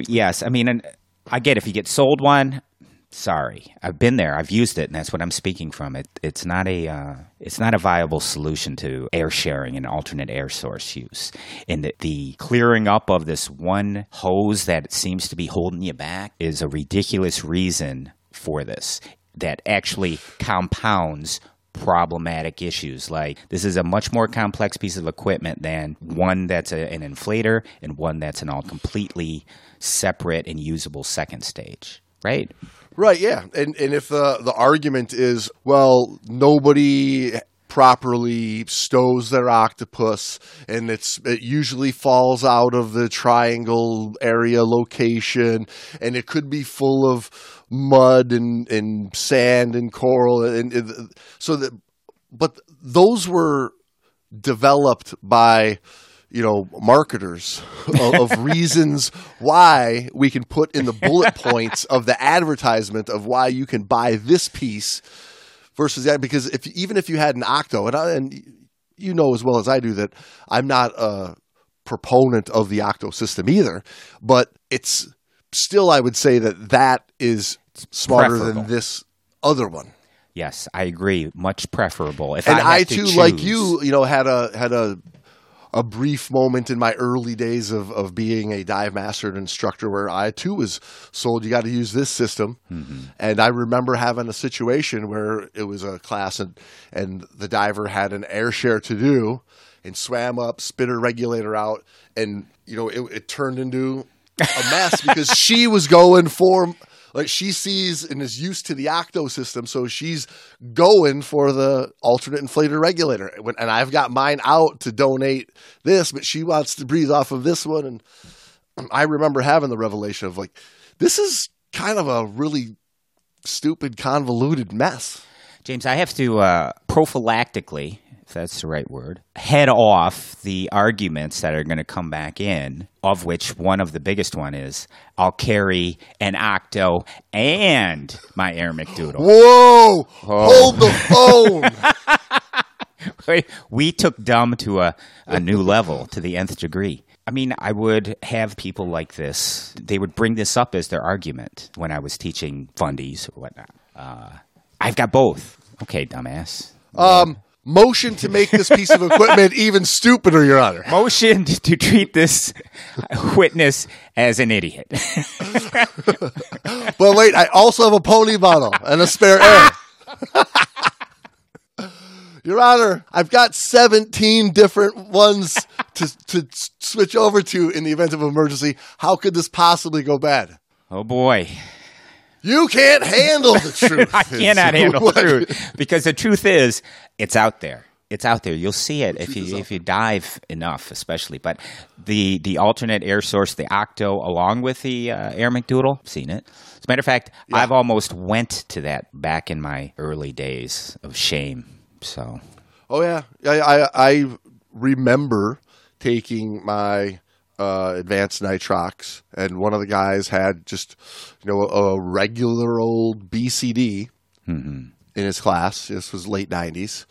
Yes, I mean, and I get if you get sold one. Sorry, I've been there. I've used it, and that's what I'm speaking from. It it's not a uh, it's not a viable solution to air sharing and alternate air source use. And the, the clearing up of this one hose that seems to be holding you back is a ridiculous reason for this. that actually compounds problematic issues. Like this is a much more complex piece of equipment than one that's a, an inflator and one that's an all completely separate and usable second stage. Right? Right, yeah. And and if the the argument is, well, nobody properly stows their octopus and it's it usually falls out of the triangle area location and it could be full of mud and, and sand and coral and, and so that but those were developed by you know marketers of, of reasons why we can put in the bullet points of the advertisement of why you can buy this piece versus that because if even if you had an octo and, I, and you know as well as I do that I'm not a proponent of the octo system either, but it's still I would say that that is smarter preferable. than this other one. Yes, I agree. Much preferable. If And I, I, had to too, like you, you know, had a had a a brief moment in my early days of, of being a dive master and instructor where I too was sold you got to use this system. Mm-hmm. And I remember having a situation where it was a class and, and the diver had an air share to do and swam up, spit her regulator out, and you know, it, it turned into a mess because she was going for like she sees and is used to the octo system, so she's going for the alternate inflator regulator. And I've got mine out to donate this, but she wants to breathe off of this one. And I remember having the revelation of like, this is kind of a really stupid, convoluted mess. James, I have to uh, prophylactically, if that's the right word, head off the arguments that are going to come back in. Of which one of the biggest one is I'll carry an octo and my Air McDoodle. Whoa! Hold the phone. we took dumb to a, a new level, to the nth degree. I mean, I would have people like this. They would bring this up as their argument when I was teaching fundies or whatnot. Uh, I've got both. Okay, dumbass. um, motion to make this piece of equipment even stupider, Your Honor. Motion to treat this witness as an idiot. But wait, I also have a pony bottle and a spare air. Your Honor, I've got 17 different ones to, to switch over to in the event of emergency. How could this possibly go bad? oh boy. You can't handle the truth. I cannot handle the truth because the truth is, it's out there. It's out there. You'll see it if you if you dive enough, especially. But the the alternate air source, the Octo, along with the uh, Air McDoodle, seen it. As a matter of fact, I've almost went to that back in my early days of shame. So Oh yeah, I I, I remember taking my uh, advanced nitrox, and one of the guys had just you know a, regular old BCD in his class. This was late '90s,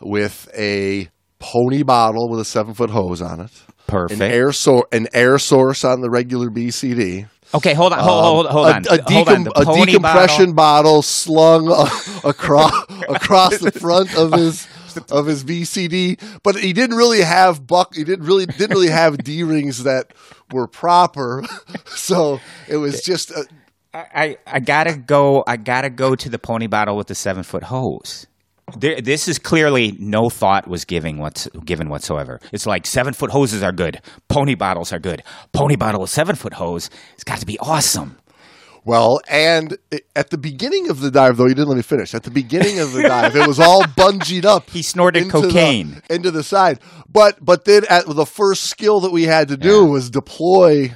with a pony bottle with a seven foot hose on it, perfect. an air source, an air source on the regular BCD. okay, hold on, hold, hold, hold a, on, a, hold on. decom- a decompression bottle- bottle, slung a- across across the front of his of his BCD, but he didn't really have buck. He didn't really didn't really have D rings that were proper, so it was just a, I, I, gotta go. I gotta go to the pony bottle with the seven foot hose. There, this is clearly no thought was given what's given whatsoever. It's like seven foot hoses are good, pony bottles are good. Pony bottle with seven foot hose, it's got to be awesome. Well. And it- at the beginning of the dive, though, you didn't let me finish. At the beginning of the dive, it was all bungeed up. He snorted into the- cocaine. into the side. But but then at the first skill that we had to do was deploy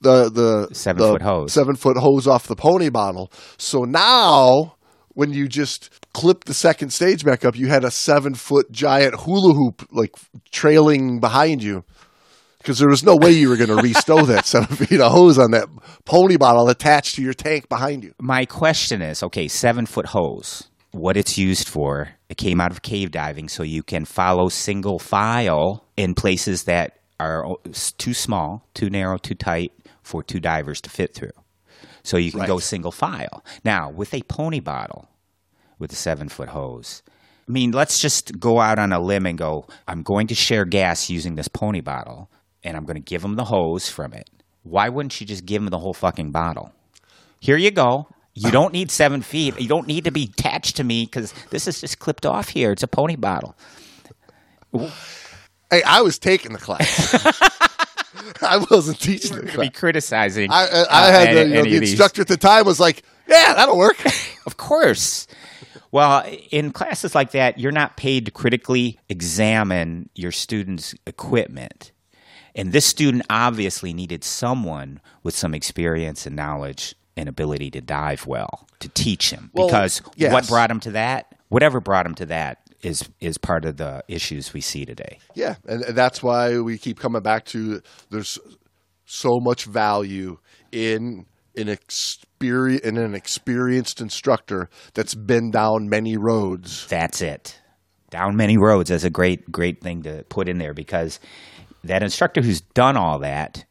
the the Seven the foot hose. seven foot hose off the pony bottle. So now when you just clip the second stage back up, you had a seven foot giant hula hoop like trailing behind you. Because there was no way you were going to restow that seven feet of hose on that pony bottle attached to your tank behind you. My question is, okay, seven foot hose. What it's used for? It came out of cave diving, so you can follow single file in places that are too small, too narrow, too tight for two divers to fit through. So you can go single file. Now, with a pony bottle, with a seven foot hose, I mean, let's just go out on a limb and go, I'm going to share gas using this pony bottle, and I'm going to give him the hose from it. Why wouldn't you just give him the whole fucking bottle? Here you go. You don't need seven feet. You don't need to be attached to me because this is just clipped off here. It's a pony bottle. Hey, I was taking the class. I wasn't teaching the Be criticizing. I, I, uh, I had the, any- you know, the instructor at the time was like, "Yeah, that'll work." Of course. Well, in classes like that, you're not paid to critically examine your student's equipment. And this student obviously needed someone with some experience and knowledge and ability to dive well to teach him. Well, because yes. what brought him to that, whatever brought him to that, is is part of the issues we see today. Yeah, and, and that's why we keep coming back to there's so much value in an experience in an experienced instructor that's been down many roads. That's it. Down many roads is a great, great thing to put in there because that instructor who's done all that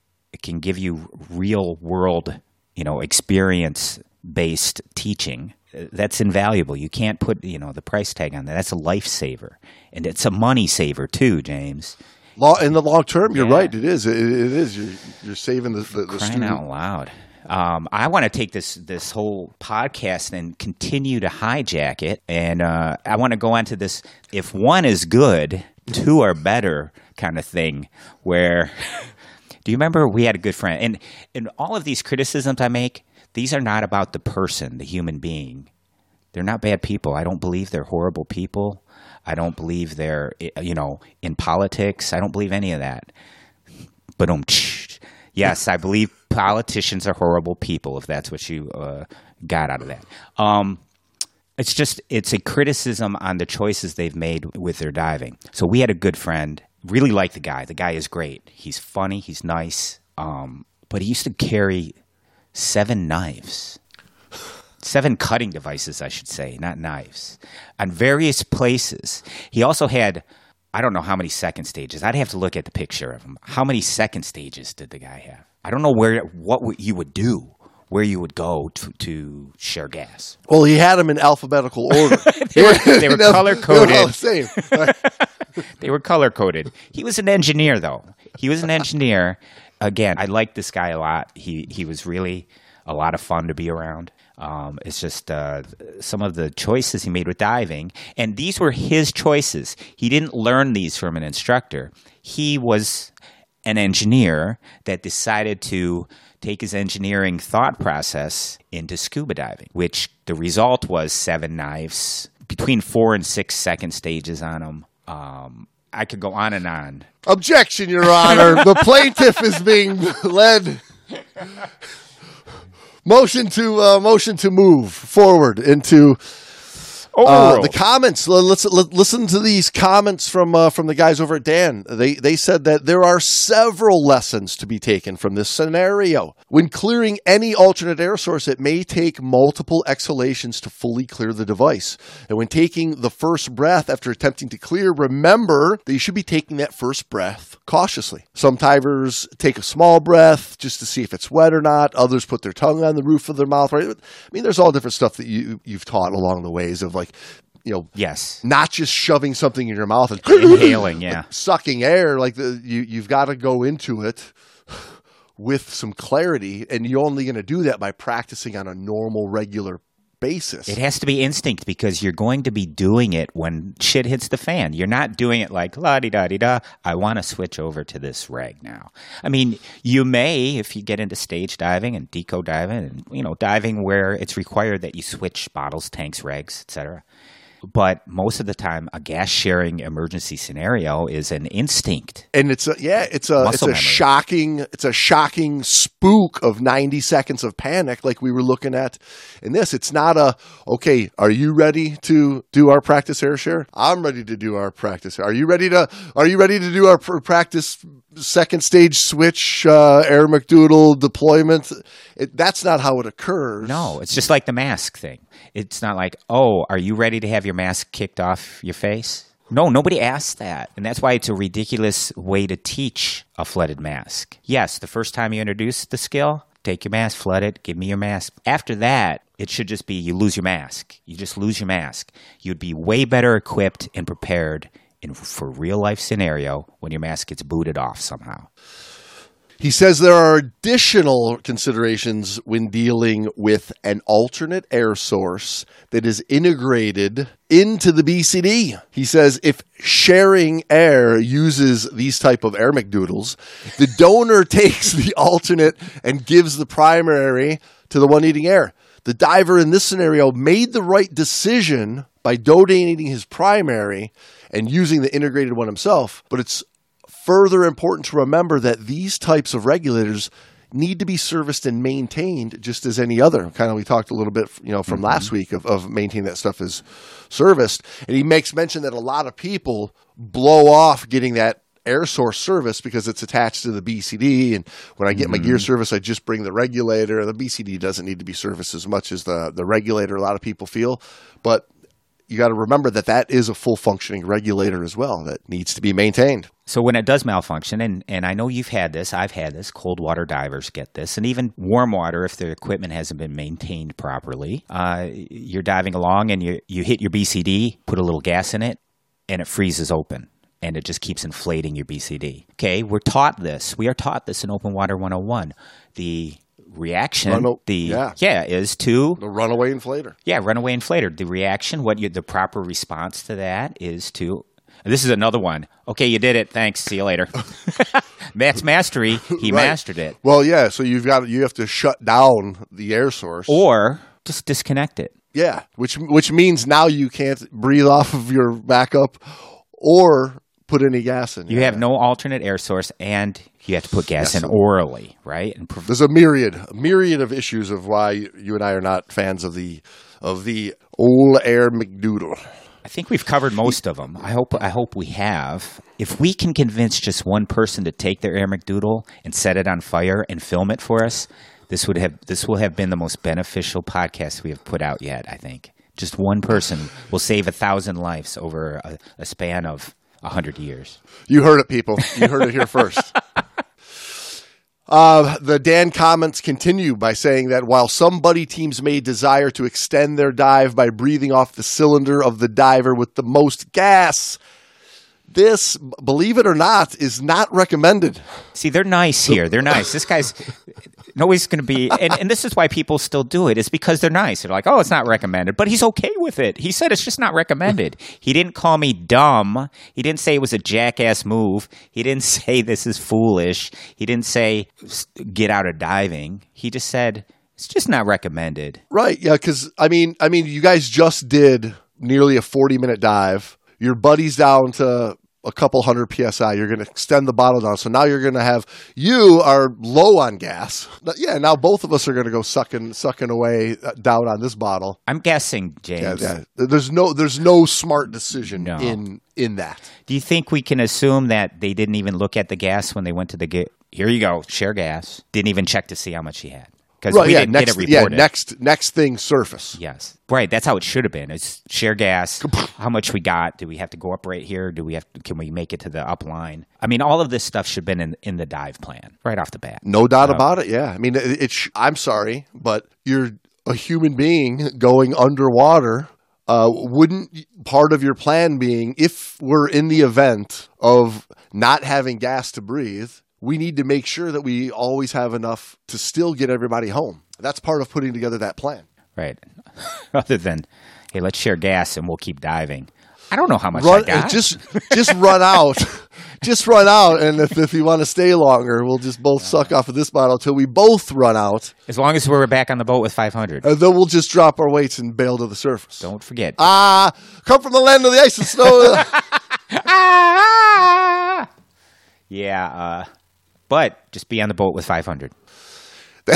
can give you real world, you know, experience based teaching. That's invaluable. You can't put, you know, the price tag on that. That's a lifesaver. And it's a money saver too, James. Law in the long term, you're Yeah. right. It is. It, it is. You're, you're saving the, the, the Crying student. out loud. Um, I want to take this this whole podcast and continue to hijack it, and uh, I want to go on to this: if one is good, two are better, kind of thing. Where do you remember we had a good friend, and and all of these criticisms I make, these are not about the person, the human being. They're not bad people. I don't believe they're horrible people. I don't believe they're you know in politics. I don't believe any of that. But um, yes, I believe politicians are horrible people. If that's what you uh, got out of that, um, it's just it's a criticism on the choices they've made with their diving. So we had a good friend, really like the guy. The guy is great. He's funny. He's nice. Um, but he used to carry seven knives. Seven cutting devices, I should say, not knives, on various places. He also had, I don't know how many second stages. I'd have to look at the picture of him. How many second stages did the guy have? I don't know where, what you would do, where you would go to, to share gas. Well, he had them in alphabetical order. They were, they were They were color all coded. the same. They were color coded. He was an engineer, though. He was an engineer. Again, I liked this guy a lot. He he was really a lot of fun to be around. Um, it's just uh, some of the choices he made with diving, and these were his choices. He didn't learn these from an instructor. He was an engineer that decided to take his engineering thought process into scuba diving, which the result was seven knives, between four and six second stages on them. Um, I could go on and on. Objection, Your Honor. The plaintiff is being led. Motion to uh, motion to move forward into uh, the comments. Let's let, listen to these comments from uh, from the guys over at DAN. They they said that there are several lessons to be taken from this scenario. When clearing any alternate air source, it may take multiple exhalations to fully clear the device. And when taking the first breath after attempting to clear, remember that you should be taking that first breath cautiously. Some divers take a small breath just to see if it's wet or not. Others put their tongue on the roof of their mouth. Right? I mean, there's all different stuff that you you've taught along the ways of like, you know, yes. not just shoving something in your mouth and Inhaling, yeah. sucking air. Like the you you've got to go into it with some clarity, and you're only going to do that by practicing on a normal, regular basis. It has to be instinct because you're going to be doing it when shit hits the fan. You're not doing it like la di da di da. I want to switch over to this reg now. I mean, you may if you get into stage diving and deco diving and you know diving where it's required that you switch bottles, tanks, regs, etc. But most of the time, a gas sharing emergency scenario is an instinct. and it's a yeah, it's a it's a memory. shocking it's a shocking spook of 90 seconds of panic like we were looking at in this. It's not a okay, are you ready to do our practice air share? I'm ready to do our practice. Are you ready to are you ready to do our pr- practice second stage switch uh, air McDoodle deployment? It, that's not how it occurs. No, it's just like the mask thing. It's not like, oh, are you ready to have your mask kicked off your face? No, nobody asked that. And that's why it's a ridiculous way to teach a flooded mask. Yes, the first time you introduce the skill, take your mask, flood it, give me your mask. After that, it should just be you lose your mask. You just lose your mask. You'd be way better equipped and prepared in for real life scenario when your mask gets booted off somehow. He says there are additional considerations when dealing with an alternate air source that is integrated into the BCD. He says if sharing air uses these type of air McDoodles, the donor takes the alternate and gives the primary to the one eating air. The diver in this scenario made the right decision by donating his primary and using the integrated one himself, but it's further important to remember that these types of regulators need to be serviced and maintained just as any other. Kind of we talked a little bit, you know, from mm-hmm. last week of, of maintaining that stuff is serviced. And he makes mention that a lot of people blow off getting that air source service because it's attached to the BCD. And when I get mm-hmm. my gear mm-hmm. service, I just bring the regulator. The BCD doesn't need to be serviced as much as the, the regulator, a lot of people feel. But you got to remember that that is a full functioning regulator as well that needs to be maintained. So when it does malfunction, and, and I know you've had this, I've had this, cold water divers get this, and even warm water if the equipment hasn't been maintained properly. Uh, you're diving along and you, you hit your BCD, put a little gas in it, and it freezes open and it just keeps inflating your BCD. Okay, we're taught this. We are taught this in Open Water 101. The reaction Run, the yeah. yeah. is to the runaway inflator. Yeah runaway inflator. The reaction what you the proper response to that is to this is another one. Okay you did it. Thanks. See you later. That's mastery. He right. mastered it. Well yeah so you've got you have to shut down the air source. Or just disconnect it. Yeah which which means now you can't breathe off of your backup or put any gas in. You have no alternate air source, and you have to put gas yes. in orally, right? And There's a myriad, a myriad of issues of why you and I are not fans of the of the old air McDoodle. I think we've covered most of them. I hope I hope we have. If we can convince just one person to take their air McDoodle and set it on fire and film it for us, this would have this will have been the most beneficial podcast we have put out yet. I think just one person will save a thousand lives over a, a span of hundred years. You heard it, people. You heard it here first. Uh, the DAN comments continue by saying that while some buddy teams may desire to extend their dive by breathing off the cylinder of the diver with the most gas, this, believe it or not, is not recommended. See, they're nice here. They're nice. This guy's nobody's going to be, and, and this is why people still do it. is because they're nice. They're like, oh, it's not recommended, but he's okay with it. He said it's just not recommended. he didn't call me dumb. He didn't say it was a jackass move. He didn't say this is foolish. He didn't say get out of diving. He just said it's just not recommended. Right? Yeah. Because I mean, I mean, you guys just did nearly a forty-minute dive your buddy's down to a couple hundred psi. You're going to extend the bottle down. So now you're going to have you are low on gas. Yeah, now both of us are going to go sucking sucking away uh, down on this bottle. I'm guessing, James. Yeah, yeah. There's no there's no smart decision no. in in that. Do you think we can assume that they didn't even look at the gas when they went to the get? Here you go, share gas. Didn't even check to see how much he had because right, we yeah, didn't next, get it reported. Yeah, next next thing surface. Yes, right. That's how it should have been. It's share gas. how much we got? Do we have to go up right here? Do we have? To, can we make it to the up line? I mean, all of this stuff should have been in in the dive plan right off the bat. No doubt about it. Yeah. I mean, it, it sh- I'm sorry, but you're a human being going underwater. Uh, wouldn't part of your plan being if we're in the event of not having gas to breathe we need to make sure that we always have enough to still get everybody home. That's part of putting together that plan. Right. Other than, hey, let's share gas and we'll keep diving. I don't know how much run, I got. Just, just run out. just run out, and if, if you want to stay longer, we'll just both suck off of this bottle until we both run out. As long as we're back on the boat with 500. And then we'll just drop our weights and bail to the surface. Don't forget. Ah, come from the land of the ice and snow. ah, yeah, uh, but just be on the boat with 500.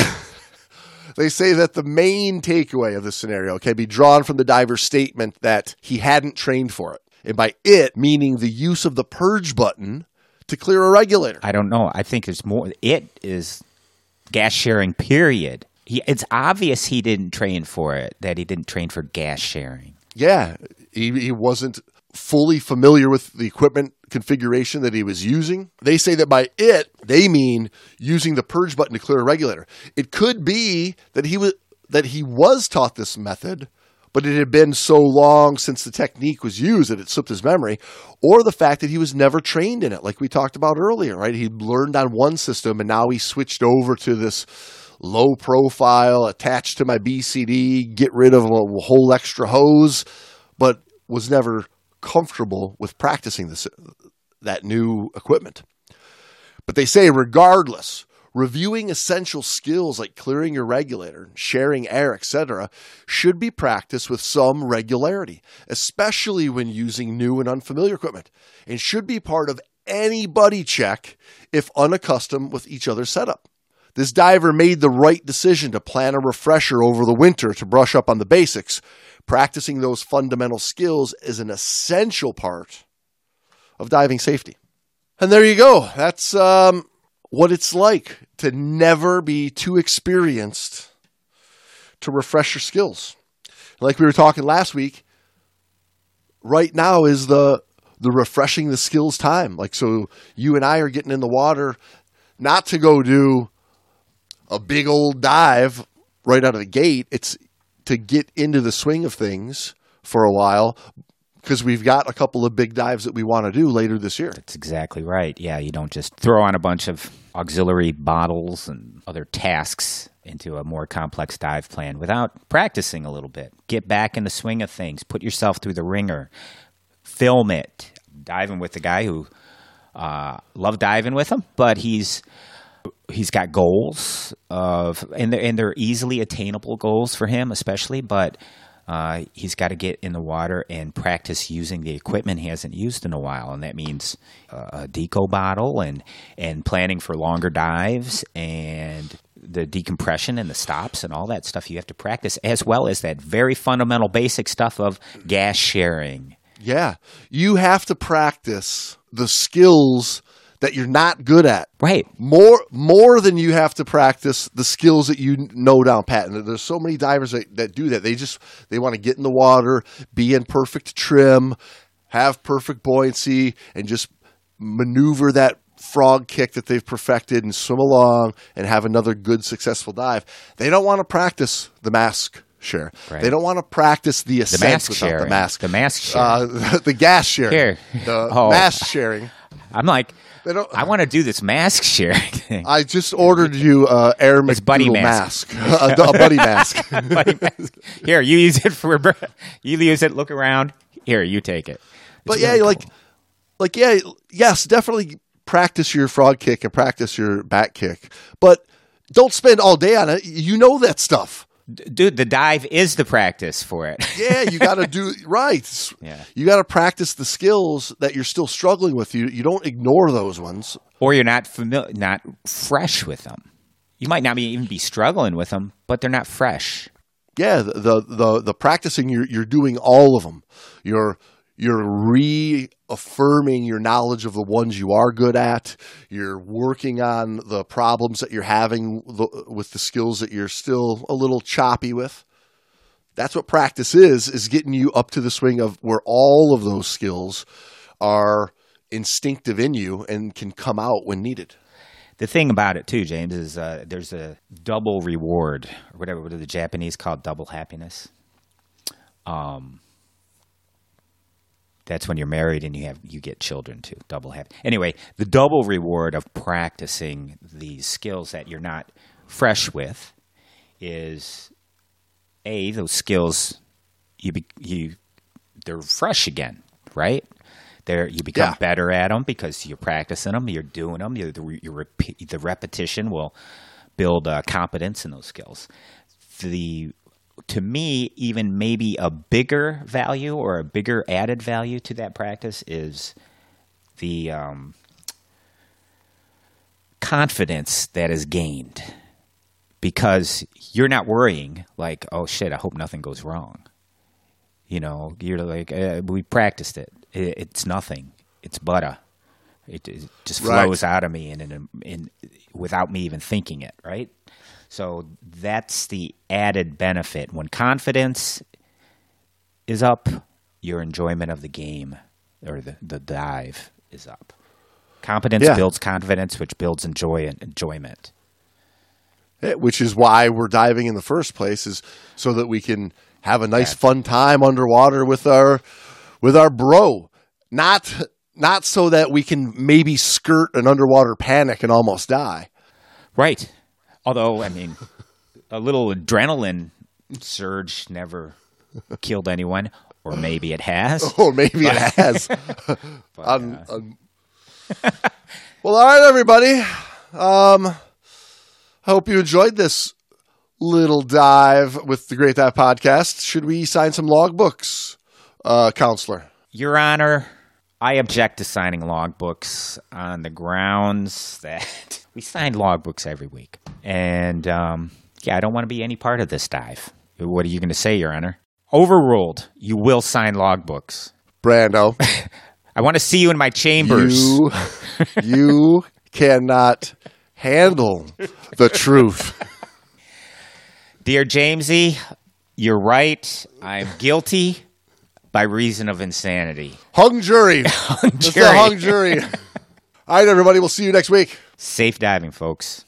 they say that the main takeaway of this scenario can be drawn from the diver's statement that he hadn't trained for it. And by it, meaning the use of the purge button to clear a regulator. I don't know. I think it's more, it is gas sharing, period. He, it's obvious he didn't train for it, that he didn't train for gas sharing. Yeah. He, he wasn't fully familiar with the equipment configuration that he was using. They say that by it, they mean using the purge button to clear a regulator. It could be that he was that he was taught this method, but it had been so long since the technique was used that it slipped his memory, or the fact that he was never trained in it, like we talked about earlier, right? He learned on one system and now he switched over to this low profile, attached to my BCD, get rid of a whole extra hose, but was never comfortable with practicing this, that new equipment. But they say, regardless, reviewing essential skills like clearing your regulator, sharing air, etc., should be practiced with some regularity, especially when using new and unfamiliar equipment, and should be part of any buddy check if unaccustomed with each other's setup. This diver made the right decision to plan a refresher over the winter to brush up on the basics. Practicing those fundamental skills is an essential part of diving safety. And there you go. That's um, what it's like to never be too experienced to refresh your skills. Like we were talking last week, right now is the the refreshing the skills time. Like so you and I are getting in the water not to go do a big old dive right out of the gate. It's to get into the swing of things for a while because we've got a couple of big dives that we want to do later this year. That's exactly right. Yeah, you don't just throw on a bunch of auxiliary bottles and other tasks into a more complex dive plan without practicing a little bit. Get back in the swing of things. Put yourself through the ringer. Film it. Diving with the guy who uh, love diving with him, but he's he's got goals of and they're, and they're easily attainable goals for him, especially. But uh, he's got to get in the water and practice using the equipment he hasn't used in a while, and that means uh, a deco bottle and and planning for longer dives and the decompression and the stops and all that stuff you have to practice, as well as that very fundamental basic stuff of gas sharing. Yeah, you have to practice the skills that you're not good at. Right. More more than you have to practice the skills that you know down pat. And there's so many divers that, that do that. They just they want to get in the water, be in perfect trim, have perfect buoyancy, and just maneuver that frog kick that they've perfected and swim along and have another good successful dive. They don't want to practice the mask share. Right. They don't want to practice the ascent The mask without sharing. the mask. The mask sharing. Uh, the gas sharing. Here. The Oh. mask sharing. I'm like, They don't- I want to do this mask sharing thing. I just ordered you uh, Air It's buddy mask. mask, a, a buddy mask. Buddy mask. Here, you use it for. You use it. Look around. Here, you take it. but It's yeah, really like, like yeah, yes, definitely practice your frog kick and practice your back kick, but don't spend all day on it. You know that stuff. Dude, the dive is the practice for it. Yeah, you got to do right. Yeah. You got to practice the skills that you're still struggling with. You you don't ignore those ones. or you're not familiar, not fresh with them. You might not be, even be struggling with them, but they're not fresh. yeah, the the the, the practicing you're you're doing all of them. You're you're reaffirming your knowledge of the ones you are good at. You're working on the problems that you're having with the skills that you're still a little choppy with. That's what practice is is getting you up to the swing of where all of those skills are instinctive in you and can come out when needed. The thing about it too, James, is uh, there's a double reward, or whatever what do the Japanese call double happiness. Um, that's when you're married and you have you get children too. Double happy. Anyway, the double reward of practicing these skills that you're not fresh with is a those skills you be, you they're fresh again, right? They're, you become Yeah. better at them because you're practicing them, you're doing them. You're, the, you repeat, the repetition will build uh, competence in those skills. The to me, even maybe a bigger value or a bigger added value to that practice is the um, confidence that is gained because you're not worrying like, oh shit, I hope nothing goes wrong. You know, you're like, uh, we practiced it. it. It's nothing. It's butter. It, it just Right. flows out of me and in, in, without me even thinking it, right? So that's the added benefit. When confidence is up, your enjoyment of the game or the, the dive is up. Competence Yeah. builds confidence, which builds enjoy enjoyment. Eh, which is why we're diving in the first place is so that we can have a nice fun time underwater with our with our bro. Not not so that we can maybe skirt an underwater panic and almost die. Right. Although, I mean, a little adrenaline surge never killed anyone, or maybe it has. Or maybe it has. Um, um, well, all right, everybody. Um, I hope you enjoyed this little dive with the Great Dive podcast. Should we sign some logbooks, uh, counselor? Your Honor, I object to signing logbooks on the grounds that we sign logbooks every week. And um, yeah, I don't want to be any part of this dive. What are you going to say, Your Honor? Overruled. You will sign logbooks. Brando, I want to see you in my chambers. you you cannot handle the truth. Dear Jamesy, you're right. I'm guilty by reason of insanity. Hung jury. It's the jury. hung jury. All right, everybody. We'll see you next week. Safe diving, folks.